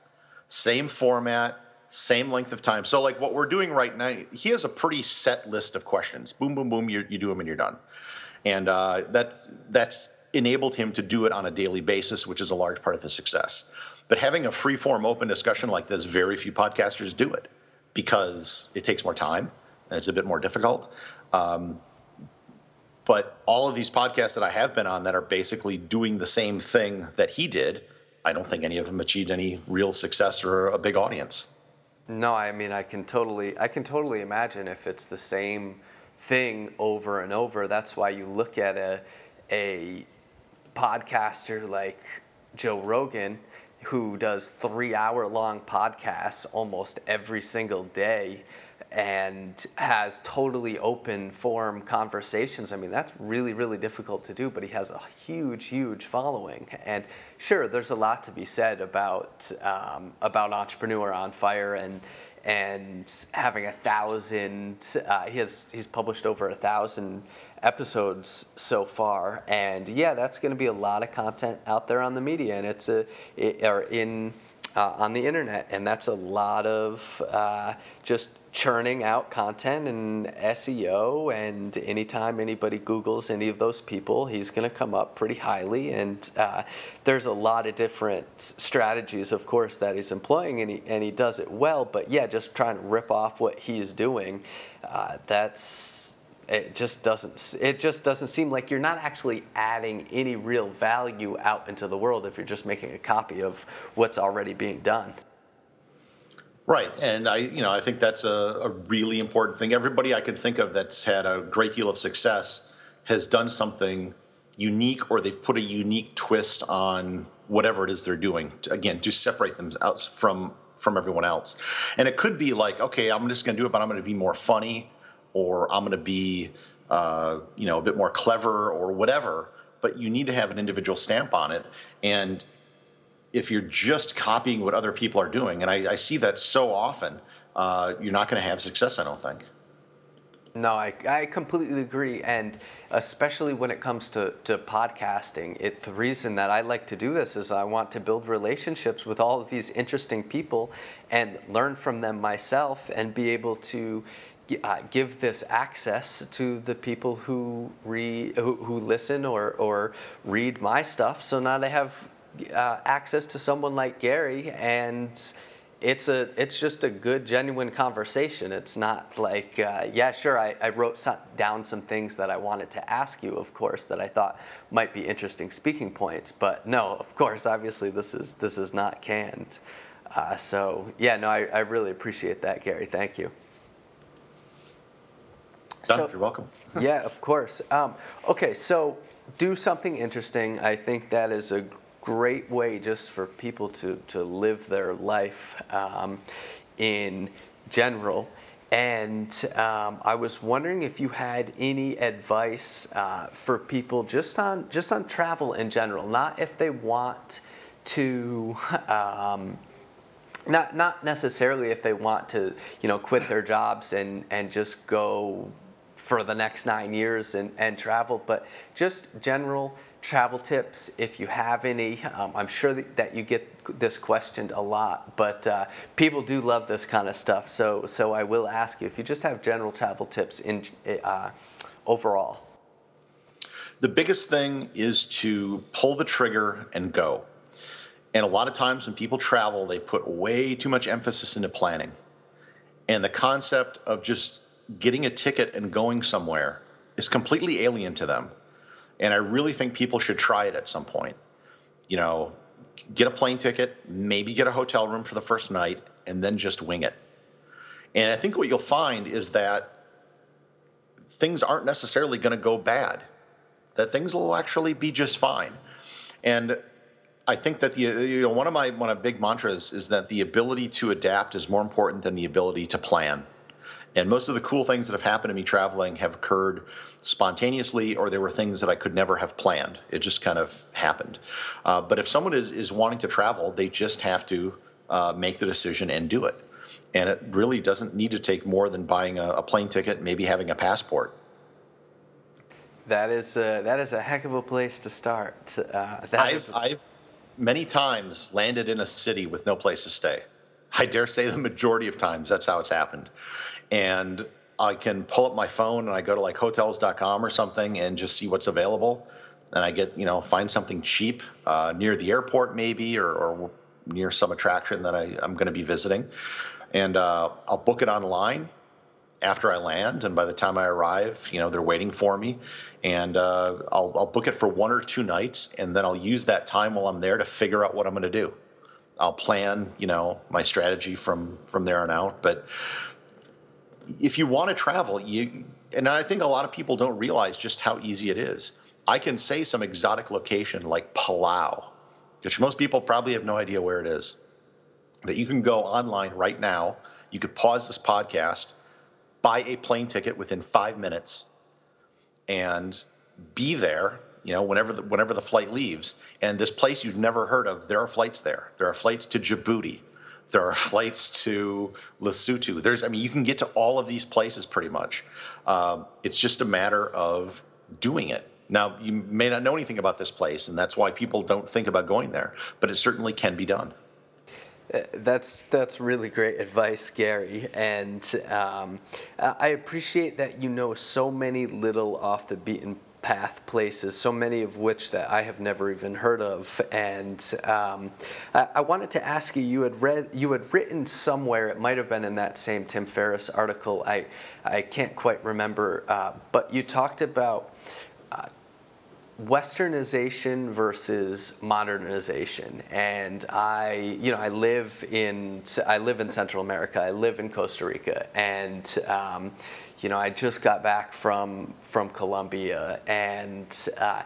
Same format, same length of time. So, like what we're doing right now, he has a pretty set list of questions. Boom, boom, boom. You, you do them and you're done. And uh, that, that's enabled him to do it on a daily basis, which is a large part of his success. But having a free form open discussion like this, very few podcasters do it because it takes more time and it's a bit more difficult. Um, but all of these podcasts that I have been on that are basically doing the same thing that he did, I don't think any of them achieved any real success or a big audience. No, I mean I can totally I can totally imagine if it's the same thing over and over. That's why you look at a a podcaster like Joe Rogan who does 3 hour long podcasts almost every single day and has totally open form conversations. I mean, that's really, really difficult to do, but he has a huge, huge following. And sure, there's a lot to be said about um, about Entrepreneur on Fire and and having a thousand. Uh, he has he's published over a thousand episodes so far, and yeah, that's going to be a lot of content out there on the media, and it's a it, or in. Uh, on the internet, and that's a lot of uh, just churning out content and SEO. And anytime anybody Googles any of those people, he's going to come up pretty highly. And uh, there's a lot of different strategies, of course, that he's employing, and he, and he does it well. But yeah, just trying to rip off what he is doing, uh, that's it just doesn't it just doesn't seem like you're not actually adding any real value out into the world if you're just making a copy of what's already being done Right, and I, you know, I think that's a, a, really important thing. Everybody I can think of that's had a great deal of success has done something unique, or they've put a unique twist on whatever it is they're doing. To, again, to separate them out from from everyone else. And it could be like, okay, I'm just going to do it, but I'm going to be more funny, or I'm going to be, uh, you know, a bit more clever, or whatever. But you need to have an individual stamp on it, and if you're just copying what other people are doing, and I, I see that so often, uh, you're not going to have success, I don't think. No, I, I completely agree. And especially when it comes to, to podcasting, it, the reason that I like to do this is I want to build relationships with all of these interesting people and learn from them myself and be able to uh, give this access to the people who who, who listen or, or read my stuff. So now they have uh, access to someone like Gary and it's a it's just a good genuine conversation. It's not like uh, yeah sure I, I wrote some, down some things that i wanted to ask you of course that i thought might be interesting speaking points but no of course obviously this is this is not canned. Uh, so yeah no I, I really appreciate that gary. Thank you. Done. So, you're welcome. Yeah of course. Um, okay so do something interesting. I think that is a great way just for people to, to live their life um, in general. And um, I was wondering if you had any advice uh, for people just on just on travel in general, not if they want to. Um, not, not necessarily if they want to, you know, quit their jobs and, and just go for the next nine years and, and travel, but just general travel tips if you have any. Um, I'm sure that you get this questioned a lot, but uh, people do love this kind of stuff. So, so I will ask you if you just have general travel tips in uh, overall. The biggest thing is to pull the trigger and go. And a lot of times when people travel, they put way too much emphasis into planning. And the concept of just getting a ticket and going somewhere is completely alien to them. And I really think people should try it at some point. You know, get a plane ticket, maybe get a hotel room for the first night, and then just wing it. And I think what you'll find is that things aren't necessarily going to go bad, that things will actually be just fine. And I think that the you know one of my one of my big mantras is that the ability to adapt is more important than the ability to plan. And most of the cool things that have happened to me traveling have occurred spontaneously, or there were things that I could never have planned. It just kind of happened. Uh, but if someone is, is wanting to travel, they just have to uh, make the decision and do it. And it really doesn't need to take more than buying a, a plane ticket, maybe having a passport. That is a, that is a heck of a place to start. Uh, I've, is... I've many times landed in a city with no place to stay. I dare say the majority of times that's how it's happened. And I can pull up my phone and I go to like hotels.com or something and just see what's available. And I get, you know, find something cheap uh, near the airport maybe or, or near some attraction that I, I'm going to be visiting. And uh, I'll book it online after I land, and by the time I arrive, you know they're waiting for me, and uh, I'll, I'll book it for one or two nights, and then I'll use that time while I'm there to figure out what I'm going to do. I'll plan, you know, my strategy from from there on out. But if you want to travel, you and I think a lot of people don't realize just how easy it is. I can say some exotic location like Palau, which most people probably have no idea where it is. That you can go online right now. You could pause this podcast buy a plane ticket within five minutes and be there you know whenever the, whenever the flight leaves and this place you've never heard of there are flights there there are flights to djibouti there are flights to lesotho. There's i mean you can get to all of these places pretty much. Um, it's just a matter of doing it. Now you may not know anything about this place and that's why people don't think about going there but it certainly can be done. That's that's really great advice, Gary, and um, I appreciate that you know so many little off the beaten path places, so many of which that I have never even heard of. And um, I, I, wanted to ask you, you had read, you had written somewhere, it might have been in that same Tim Ferriss article. I, I can't quite remember, uh, but you talked about uh, westernization versus modernization and i you know i live in i live in central america i live in costa rica and um, you know i just got back from from colombia and uh,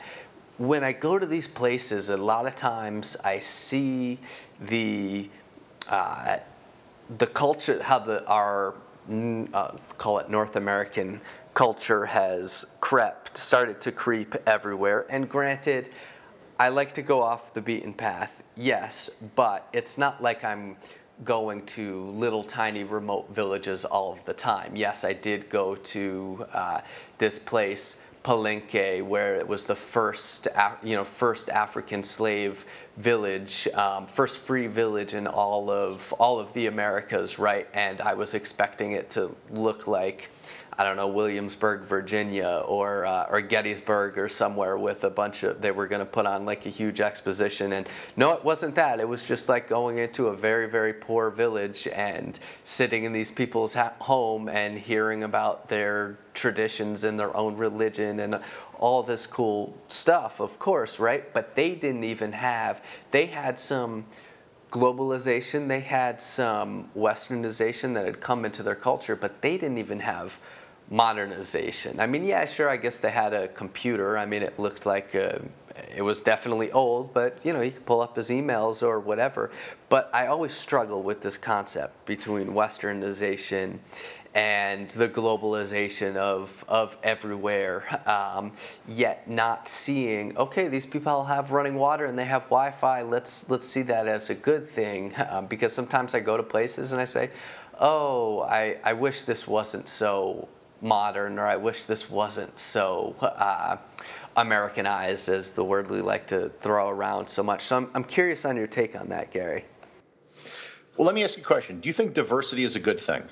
when i go to these places a lot of times i see the uh, the culture how the our uh, call it north american culture has crept, started to creep everywhere. And granted, I like to go off the beaten path, yes, but it's not like I'm going to little tiny remote villages all of the time. Yes, I did go to uh, this place, Palenque, where it was the first, you know, first African slave village, um, first free village in all of all of the Americas, right? And I was expecting it to look like I don't know, Williamsburg, Virginia, or uh, or Gettysburg, or somewhere with a bunch of. They were going to put on like a huge exposition, and no, it wasn't that. It was just like going into a very very poor village and sitting in these people's ha- home and hearing about their traditions and their own religion and all this cool stuff, of course, right? But they didn't even have. They had some globalization, they had some westernization that had come into their culture, but they didn't even have modernization. I mean, yeah, sure, I guess they had a computer. I mean, it looked like a, it was definitely old, but you know, you could pull up his emails or whatever. But I always struggle with this concept between westernization and the globalization of, of everywhere, um, yet not seeing, okay, these people have running water and they have Wi-Fi. Let's let's see that as a good thing, um, because sometimes I go to places and I say, oh, I, I wish this wasn't so modern, or I wish this wasn't so uh, Americanized, as the word we like to throw around so much. So I'm, I'm curious on your take on that, Gary. Well, let me ask you a question. Do you think diversity is a good thing?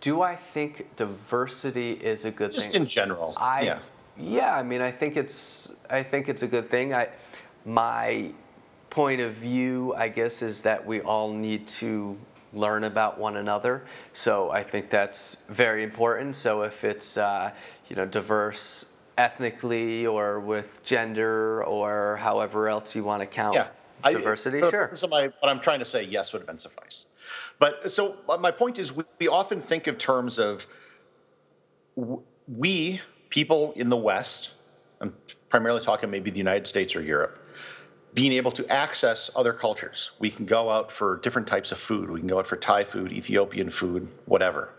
Do I think diversity is a good Just thing? Just in general. I, yeah. Yeah, I mean, I think it's I think it's a good thing. I my point of view, I guess, is that we all need to learn about one another. So I think that's very important. So if it's uh, you know diverse ethnically or with gender or however else you want to count yeah. diversity, I, sure. So my, what I'm trying to say, yes, would have been suffice. But so my point is, we, we often think in terms of we people in the West. I'm primarily talking maybe the United States or Europe being able to access other cultures. We can go out for different types of food. We can go out for Thai food, Ethiopian food, whatever.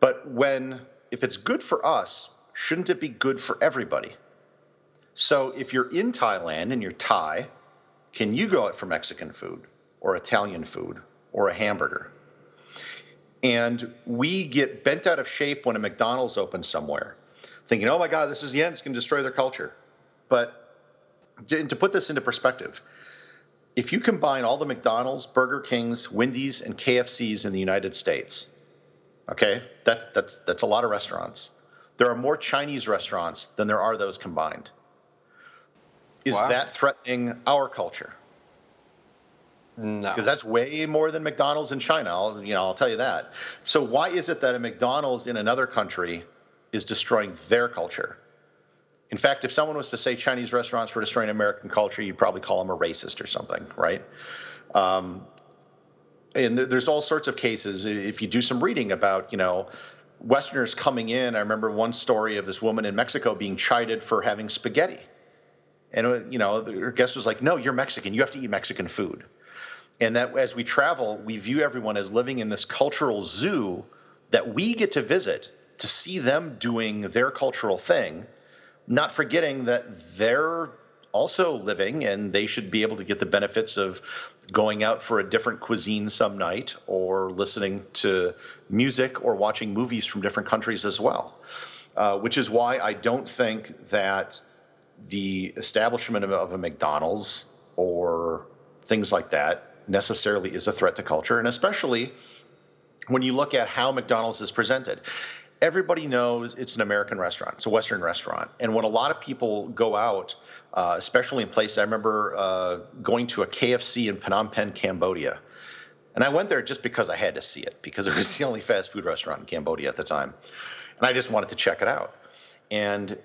But when, if it's good for us, shouldn't it be good for everybody? So if you're in Thailand and you're Thai, can you go out for Mexican food or Italian food or a hamburger? And we get bent out of shape when a McDonald's opens somewhere, thinking, oh my God, this is the end, it's going to destroy their culture. But to put this into perspective, if you combine all the McDonald's, Burger Kings, Wendy's, and KFC's in the United States, okay, that, that's, that's a lot of restaurants. There are more Chinese restaurants than there are those combined. Is wow. that threatening our culture? No, because that's way more than McDonald's in China. I'll, you know, I'll tell you that. So why is it that a McDonald's in another country is destroying their culture? In fact, if someone was to say Chinese restaurants were destroying American culture, you'd probably call them a racist or something, right? Um, and there's all sorts of cases. If you do some reading about, you know, Westerners coming in, I remember one story of this woman in Mexico being chided for having spaghetti. And, uh, you know, her guest was like, no, you're Mexican. You have to eat Mexican food. And that as we travel, we view everyone as living in this cultural zoo that we get to visit to see them doing their cultural thing not forgetting that they're also living and they should be able to get the benefits of going out for a different cuisine some night or listening to music or watching movies from different countries as well. Uh, which is why I don't think that the establishment of, of a McDonald's or things like that necessarily is a threat to culture, and especially when you look at how McDonald's is presented everybody knows it's an American restaurant. It's a Western restaurant. And when a lot of people go out, uh, especially in places, I remember uh, going to a KFC in Phnom Penh, Cambodia. And I went there just because I had to see it, because it was the only fast food restaurant in Cambodia at the time. And I just wanted to check it out. And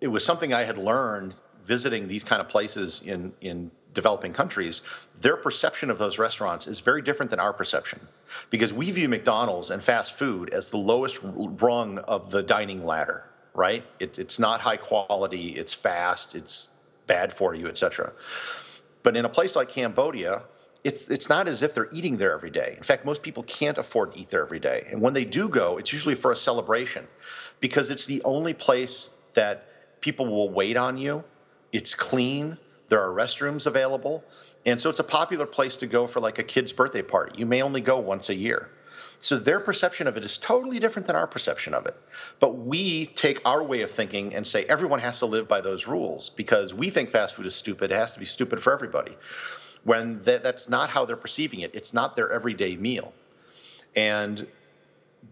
it was something I had learned visiting these kind of places in, in developing countries, their perception of those restaurants is very different than our perception. Because we view McDonald's and fast food as the lowest rung of the dining ladder, right? It, it's not high quality, it's fast, it's bad for you, etc. But in a place like Cambodia, it, it's not as if they're eating there every day. In fact, most people can't afford to eat there every day. And when they do go, it's usually for a celebration because it's the only place that people will wait on you. It's clean there are restrooms available. And so it's a popular place to go for like a kid's birthday party. You may only go once a year. So their perception of it is totally different than our perception of it. But we take our way of thinking and say everyone has to live by those rules because we think fast food is stupid. It has to be stupid for everybody. When that, that's not how they're perceiving it, it's not their everyday meal. And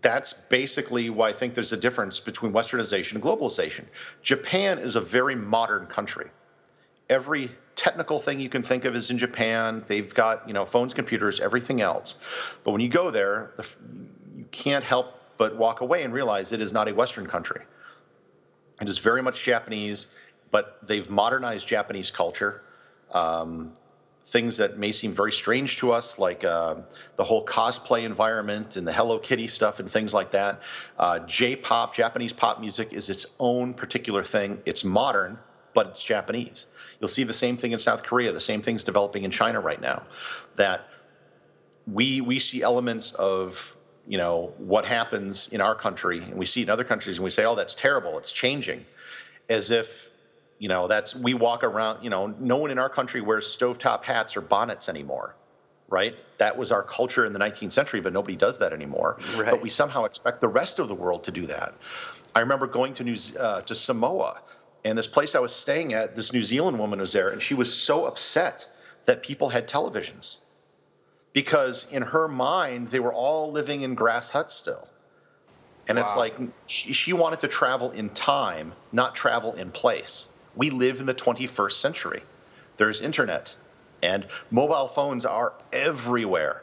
that's basically why I think there's a difference between westernization and globalization. Japan is a very modern country every technical thing you can think of is in Japan. They've got you know phones, computers, everything else. But when you go there, the, you can't help but walk away and realize it is not a Western country. It is very much Japanese, but they've modernized Japanese culture. Um, things that may seem very strange to us, like uh, the whole cosplay environment and the Hello Kitty stuff and things like that. Uh, J pop, Japanese pop music, is its own particular thing. It's modern, but it's Japanese. You'll see the same thing in South Korea, the same thing's developing in China right now. That we we see elements of you know what happens in our country and we see it in other countries and we say, oh, that's terrible, it's changing, as if you know that's we walk around. You know, no one in our country wears stovetop hats or bonnets anymore. Right? That was our culture in the 19th century, but nobody does that anymore. Right. But we somehow expect the rest of the world to do that. I remember going to New, uh, to Samoa and this place I was staying at, this New Zealand woman was there, and she was so upset that people had televisions. Because in her mind, they were all living in grass huts still. And wow. it's like she, she wanted to travel in time, not travel in place. We live in the 21st century. There's internet, and mobile phones are everywhere,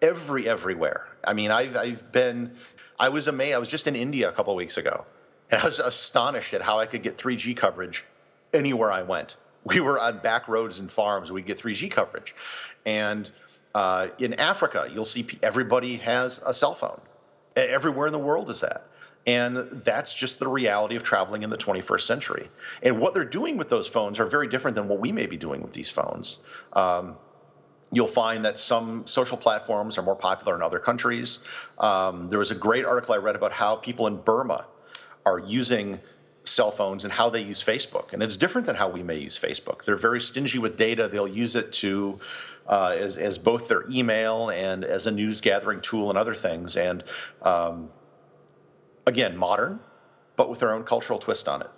every everywhere. I mean, I've I've been, I was amazed. I was just in India a couple of weeks ago, and I was astonished at how I could get 3G coverage anywhere I went. We were on back roads and farms. We'd get 3G coverage, and uh, in Africa, you'll see everybody has a cell phone. Everywhere in the world is that. And that's just the reality of traveling in the 21st century. And what they're doing with those phones are very different than what we may be doing with these phones. Um, you'll find that some social platforms are more popular in other countries. Um, there was a great article I read about how people in Burma are using cell phones and how they use Facebook. And it's different than how we may use Facebook. They're very stingy with data. They'll use it to uh, as, as both their email and as a news gathering tool and other things. And um, again, modern, but with their own cultural twist on it.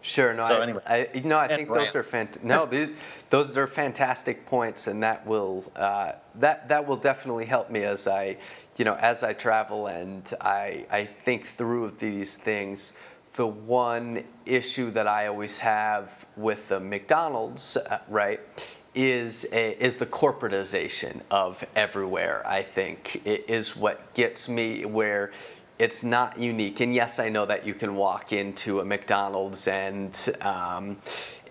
Sure. No. So I, anyway, I, no, I think those are fant- No, those are fantastic points, and that will uh, that that will definitely help me as I, you know, as I travel and I I think through these things. The one issue that I always have with the McDonald's, uh, right, is a, is the corporatization of everywhere. I think it is what gets me where it's not unique. And yes, I know that you can walk into a McDonald's and um,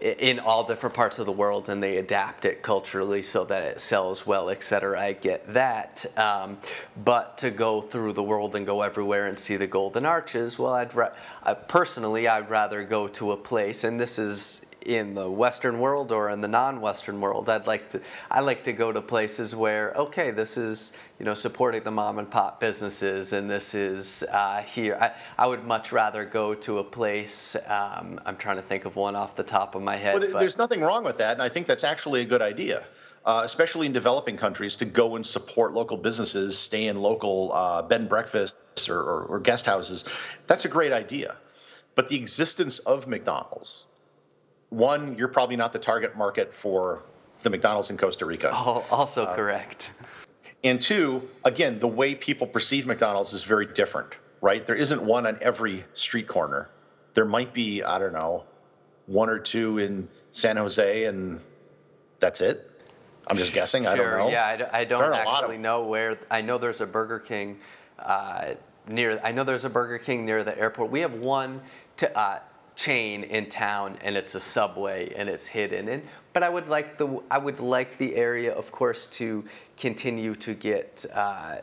in all different parts of the world and they adapt it culturally so that it sells well, et cetera. I get that. Um, but to go through the world and go everywhere and see the golden arches, well, I'd ra- uh, personally, I'd rather go to a place, and this is in the Western world or in the non-Western world. I'd like to I like to go to places where okay, this is you know supporting the mom and pop businesses, and this is uh, here. I, I would much rather go to a place. Um, I'm trying to think of one off the top of my head. Well, there's nothing wrong with that, and I think that's actually a good idea. Uh, especially in developing countries, to go and support local businesses, stay in local uh, bed and breakfasts or, or, or guest houses. That's a great idea. But the existence of McDonald's one, you're probably not the target market for the McDonald's in Costa Rica. Oh, also uh, correct. And two, again, the way people perceive McDonald's is very different, right? There isn't one on every street corner. There might be, I don't know, one or two in San Jose, and that's it. I'm just guessing. Sure, I don't know. Yeah, I, I don't actually know where. I know there's a Burger King uh, near. I know there's a Burger King near the airport. We have one to, uh, chain in town and it's a subway and it's hidden and but I would like the I would like the area of course to continue to get uh,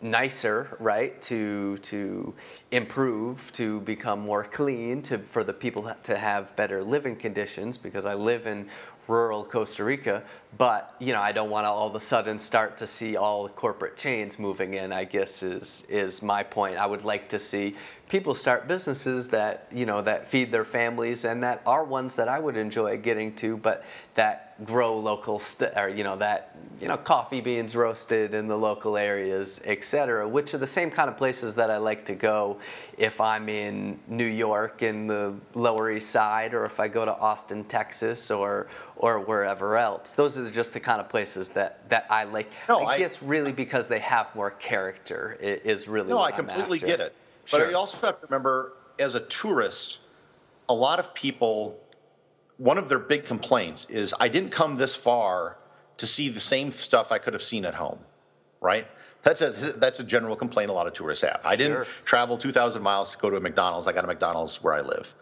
nicer right to to improve to become more clean to for the people to have better living conditions because I live in rural Costa Rica, but you know I don't want to all of a sudden start to see all the corporate chains moving in. I guess is is my point. I would like to see people start businesses that you know that feed their families and that are ones that I would enjoy getting to, but that grow local st- or you know that you know coffee beans roasted in the local areas, etc. Which are the same kind of places that I like to go if I'm in New York in the Lower East Side, or if I go to Austin, Texas, or or wherever else. Those are just the kind of places that that I like. No, I, I guess really because they have more character is really. No, I completely get it. But sure. you also have to remember, as a tourist, a lot of people, one of their big complaints is, I didn't come this far to see the same stuff I could have seen at home, right? That's a that's a general complaint a lot of tourists have. I didn't sure. travel 2,000 miles to go to a McDonald's. I got a McDonald's where I live,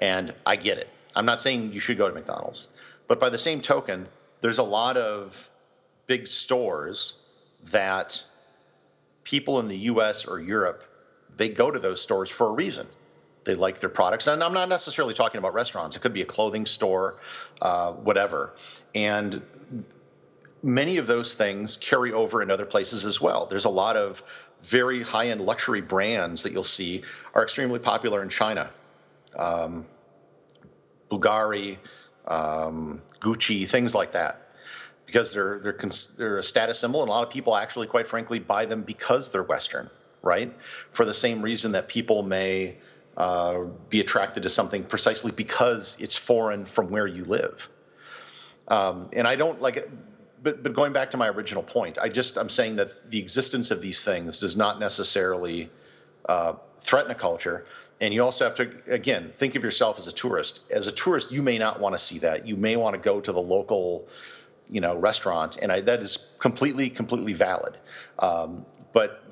and I get it. I'm not saying you should go to McDonald's, but by the same token, there's a lot of big stores that people in the U.S. or Europe they go to those stores for a reason. They like their products. And I'm not necessarily talking about restaurants, it could be a clothing store, uh, whatever. And many of those things carry over in other places as well. There's a lot of very high end luxury brands that you'll see are extremely popular in China. Um, Bulgari, um, Gucci, things like that, because they're they're they're a status symbol, and a lot of people actually, quite frankly, buy them because they're Western right? For the same reason that people may uh, be attracted to something precisely because it's foreign from where you live. Um, and I don't like it, but, but going back to my original point, I just, I'm saying that the existence of these things does not necessarily uh, threaten a culture. And you also have to, again, think of yourself as a tourist. As a tourist, you may not want to see that. You may want to go to the local, you know, restaurant, and I, that is completely, completely valid. Um, but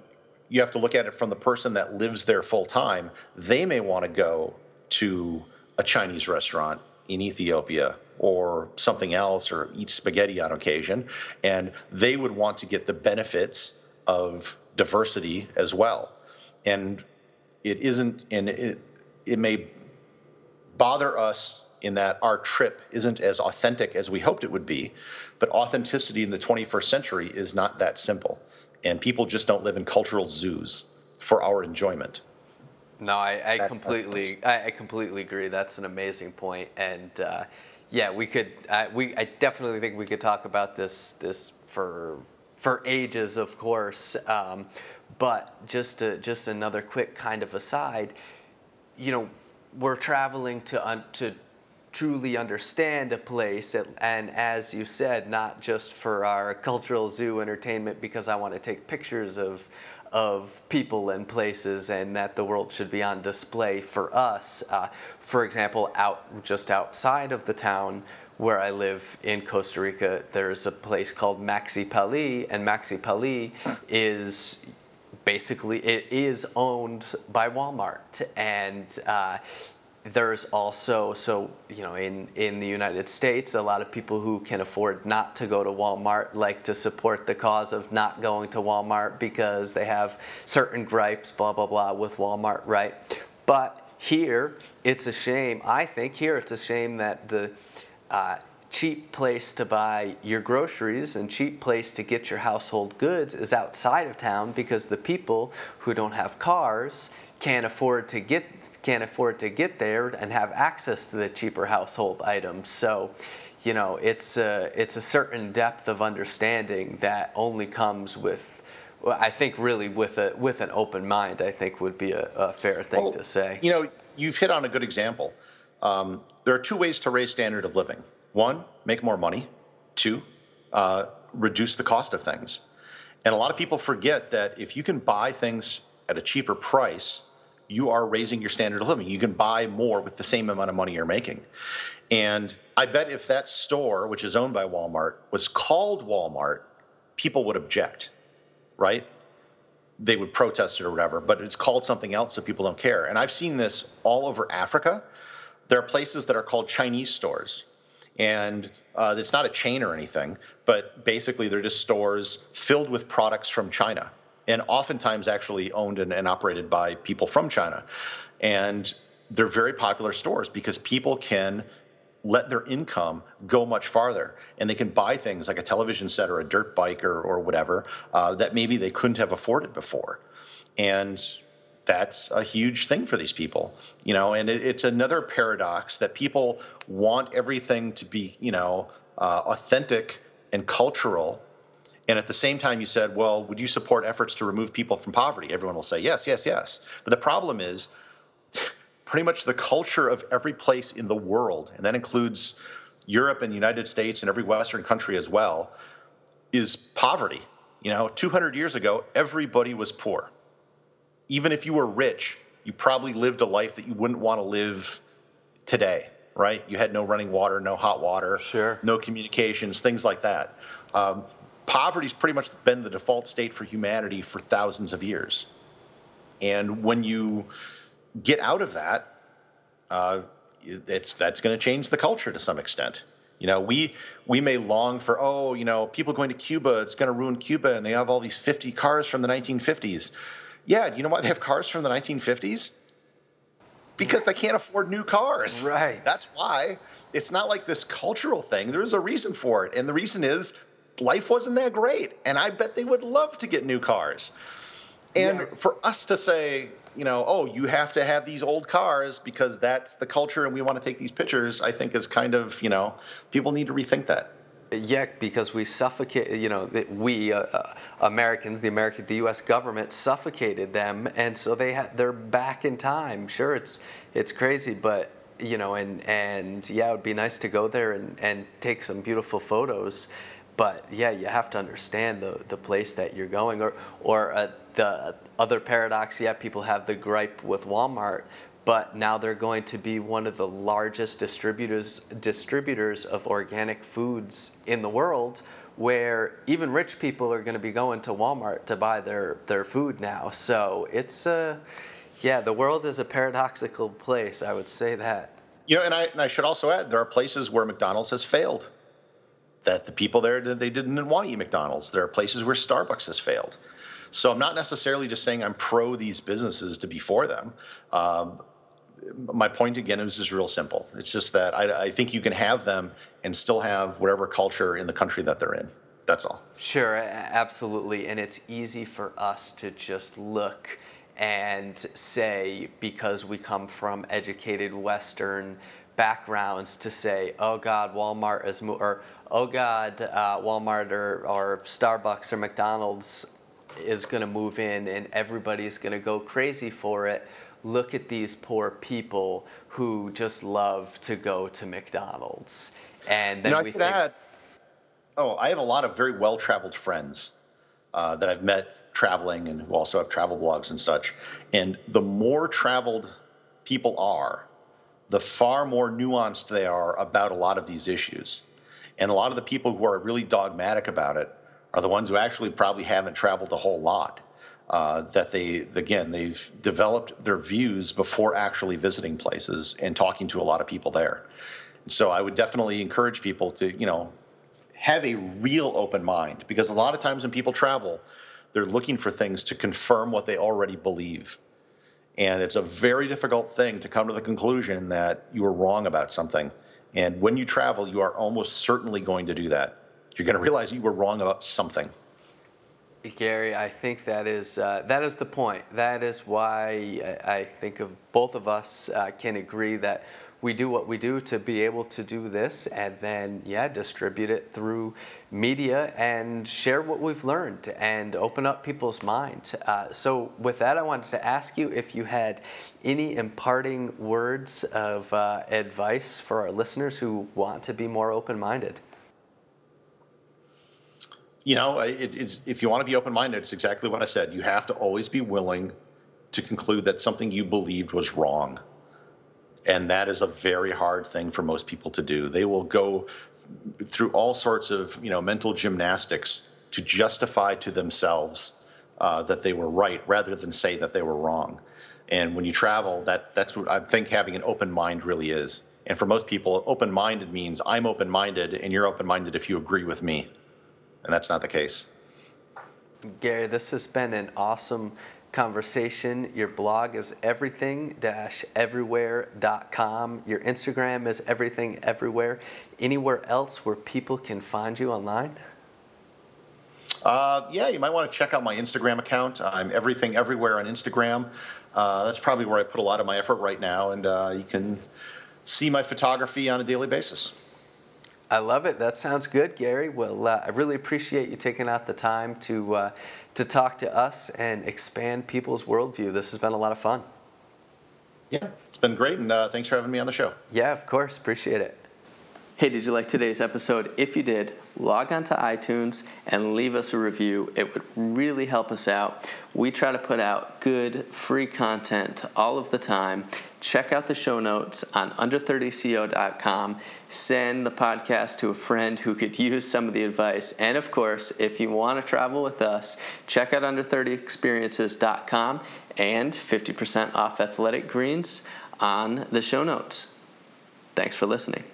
you have to look at it from the person that lives there full time. They may want to go to a Chinese restaurant in Ethiopia or something else or eat spaghetti on occasion, and they would want to get the benefits of diversity as well. And it isn't, and it, it may bother us in that our trip isn't as authentic as we hoped it would be, but authenticity in the 21st century is not that simple. And people just don't live in cultural zoos for our enjoyment. No, I, I completely, I, I, completely agree. That's an amazing point, and uh, yeah, we could, uh, we, I definitely think we could talk about this, this for, for ages, of course. Um, but just to, just another quick kind of aside, you know, we're traveling to un, to truly understand a place, and as you said, not just for our cultural zoo entertainment, because I want to take pictures of of people and places, and that the world should be on display for us. Uh, for example, out just outside of the town where I live in Costa Rica, there's a place called Maxi Pali, and Maxi Pali is basically it is owned by Walmart, and uh, there's also so you know in in the United States a lot of people who can afford not to go to Walmart like to support the cause of not going to Walmart because they have certain gripes blah blah blah with Walmart right? But here it's a shame I think here it's a shame that the uh, cheap place to buy your groceries and cheap place to get your household goods is outside of town because the people who don't have cars can't afford to get can't afford to get there and have access to the cheaper household items. So, you know, it's a, it's a certain depth of understanding that only comes with, I think, really with a with an open mind. I think would be a, a fair thing well, to say. You know, you've hit on a good example. Um, there are two ways to raise standard of living. One, make more money. Two, uh, reduce the cost of things. And a lot of people forget that if you can buy things at a cheaper price, you are raising your standard of living. You can buy more with the same amount of money you're making. And I bet if that store, which is owned by Walmart, was called Walmart, people would object, right? They would protest it or whatever, but it's called something else so people don't care. And I've seen this all over Africa. There are places that are called Chinese stores. And uh, it's not a chain or anything, but basically they're just stores filled with products from China and oftentimes actually owned and, and operated by people from China. And they're very popular stores because people can let their income go much farther and they can buy things like a television set or a dirt bike or, or whatever uh, that maybe they couldn't have afforded before and that's a huge thing for these people you know and it, it's another paradox that people want everything to be you know uh, authentic and cultural and at the same time, you said, well, would you support efforts to remove people from poverty? Everyone will say, yes, yes, yes. But the problem is, pretty much the culture of every place in the world, and that includes Europe and the United States and every Western country as well, is poverty. You know, 200 years ago, everybody was poor. Even if you were rich, you probably lived a life that you wouldn't want to live today, right? You had no running water, no hot water, sure. no communications, things like that. Um, poverty's pretty much been the default state for humanity for thousands of years. And when you get out of that, uh, it's that's going to change the culture to some extent. You know, we we may long for oh, you know, people going to Cuba, it's going to ruin Cuba, and they have all these 50 cars from the 1950s. Yeah, do you know why they have cars from the 1950s? Because they can't afford new cars. Right. That's why. It's not like this cultural thing. There's a reason for it, and the reason is life wasn't that great. And I bet they would love to get new cars. And yeah. for us to say, you know, oh, you have to have these old cars because that's the culture and we want to take these pictures, I think is kind of, you know, people need to rethink that. Yeah, because we suffocate, you know, we uh, uh, Americans, the American, the U.S. government suffocated them, and so they ha- they're back in time. Sure, it's it's crazy, but you know, and and yeah, it would be nice to go there and and take some beautiful photos but yeah, you have to understand the, the place that you're going. Or, or uh, the other paradox, yeah, people have the gripe with Walmart, but now they're going to be one of the largest distributors distributors of organic foods in the world where even rich people are going to be going to Walmart to buy their, their food now. So it's a, yeah, the world is a paradoxical place. I would say that. You know, and I, and I should also add, there are places where McDonald's has failed. That the people there they didn't want to eat McDonald's. There are places where Starbucks has failed. So I'm not necessarily just saying I'm pro these businesses to be for them. Um, my point again is just real simple. It's just that I, I, think you can have them and still have whatever culture in the country that they're in. That's all. Sure, absolutely. And it's easy for us to just look and say, because we come from educated Western backgrounds, to say, oh God, Walmart is, mo-, or oh God, uh, Walmart or, or Starbucks or McDonald's is going to move in and everybody's going to go crazy for it look at these poor people who just love to go to McDonald's. And then you know, we I should think, add, oh, I have a lot of very well traveled friends uh, that I've met traveling and who also have travel blogs and such. And the more traveled people are, the far more nuanced they are about a lot of these issues. And a lot of the people who are really dogmatic about it are the ones who actually probably haven't traveled a whole lot uh, that they again they've developed their views before actually visiting places and talking to a lot of people there. So I would definitely encourage people to you know have a real open mind because a lot of times when people travel, they're looking for things to confirm what they already believe. And it's a very difficult thing to come to the conclusion that you were wrong about something. And when you travel, you are almost certainly going to do that. You're going to realize you were wrong about something. Gary, I think that is uh, that is the point. That is why I, I think of both of us uh, can agree that we do what we do to be able to do this, and then yeah, distribute it through media and share what we've learned and open up people's minds. Uh, so, with that, I wanted to ask you if you had any imparting words of uh, advice for our listeners who want to be more open-minded you know, it, it's if you want to be open minded, it's exactly what I said. You have to always be willing to conclude that something you believed was wrong. And that is a very hard thing for most people to do. They will go through all sorts of you know mental gymnastics to justify to themselves uh, that they were right rather than say that they were wrong. And when you travel, that that's what I think having an open mind really is. And for most people, open minded means I'm open minded and you're open minded if you agree with me and that's not the case. Gary, this has been an awesome conversation. Your blog is everything-everywhere.com. Your Instagram is everything everywhere. Anywhere else where people can find you online? Uh, yeah, you might want to check out my Instagram account. I'm everything everywhere on Instagram. Uh, that's probably where I put a lot of my effort right now, and uh, you can see my photography on a daily basis. I love it. That sounds good, Gary. Well, uh, I really appreciate you taking out the time to uh, to talk to us and expand people's worldview. This has been a lot of fun. Yeah, it's been great, and uh, thanks for having me on the show. Yeah, of course. Appreciate it. Hey, did you like today's episode? If you did, log on to iTunes and leave us a review. It would really help us out. We try to put out good, free content all of the time. Check out the show notes on under30ceo.com. Send the podcast to a friend who could use some of the advice. And of course, if you want to travel with us, check out under30experiences.com and 50% off athletic greens on the show notes. Thanks for listening.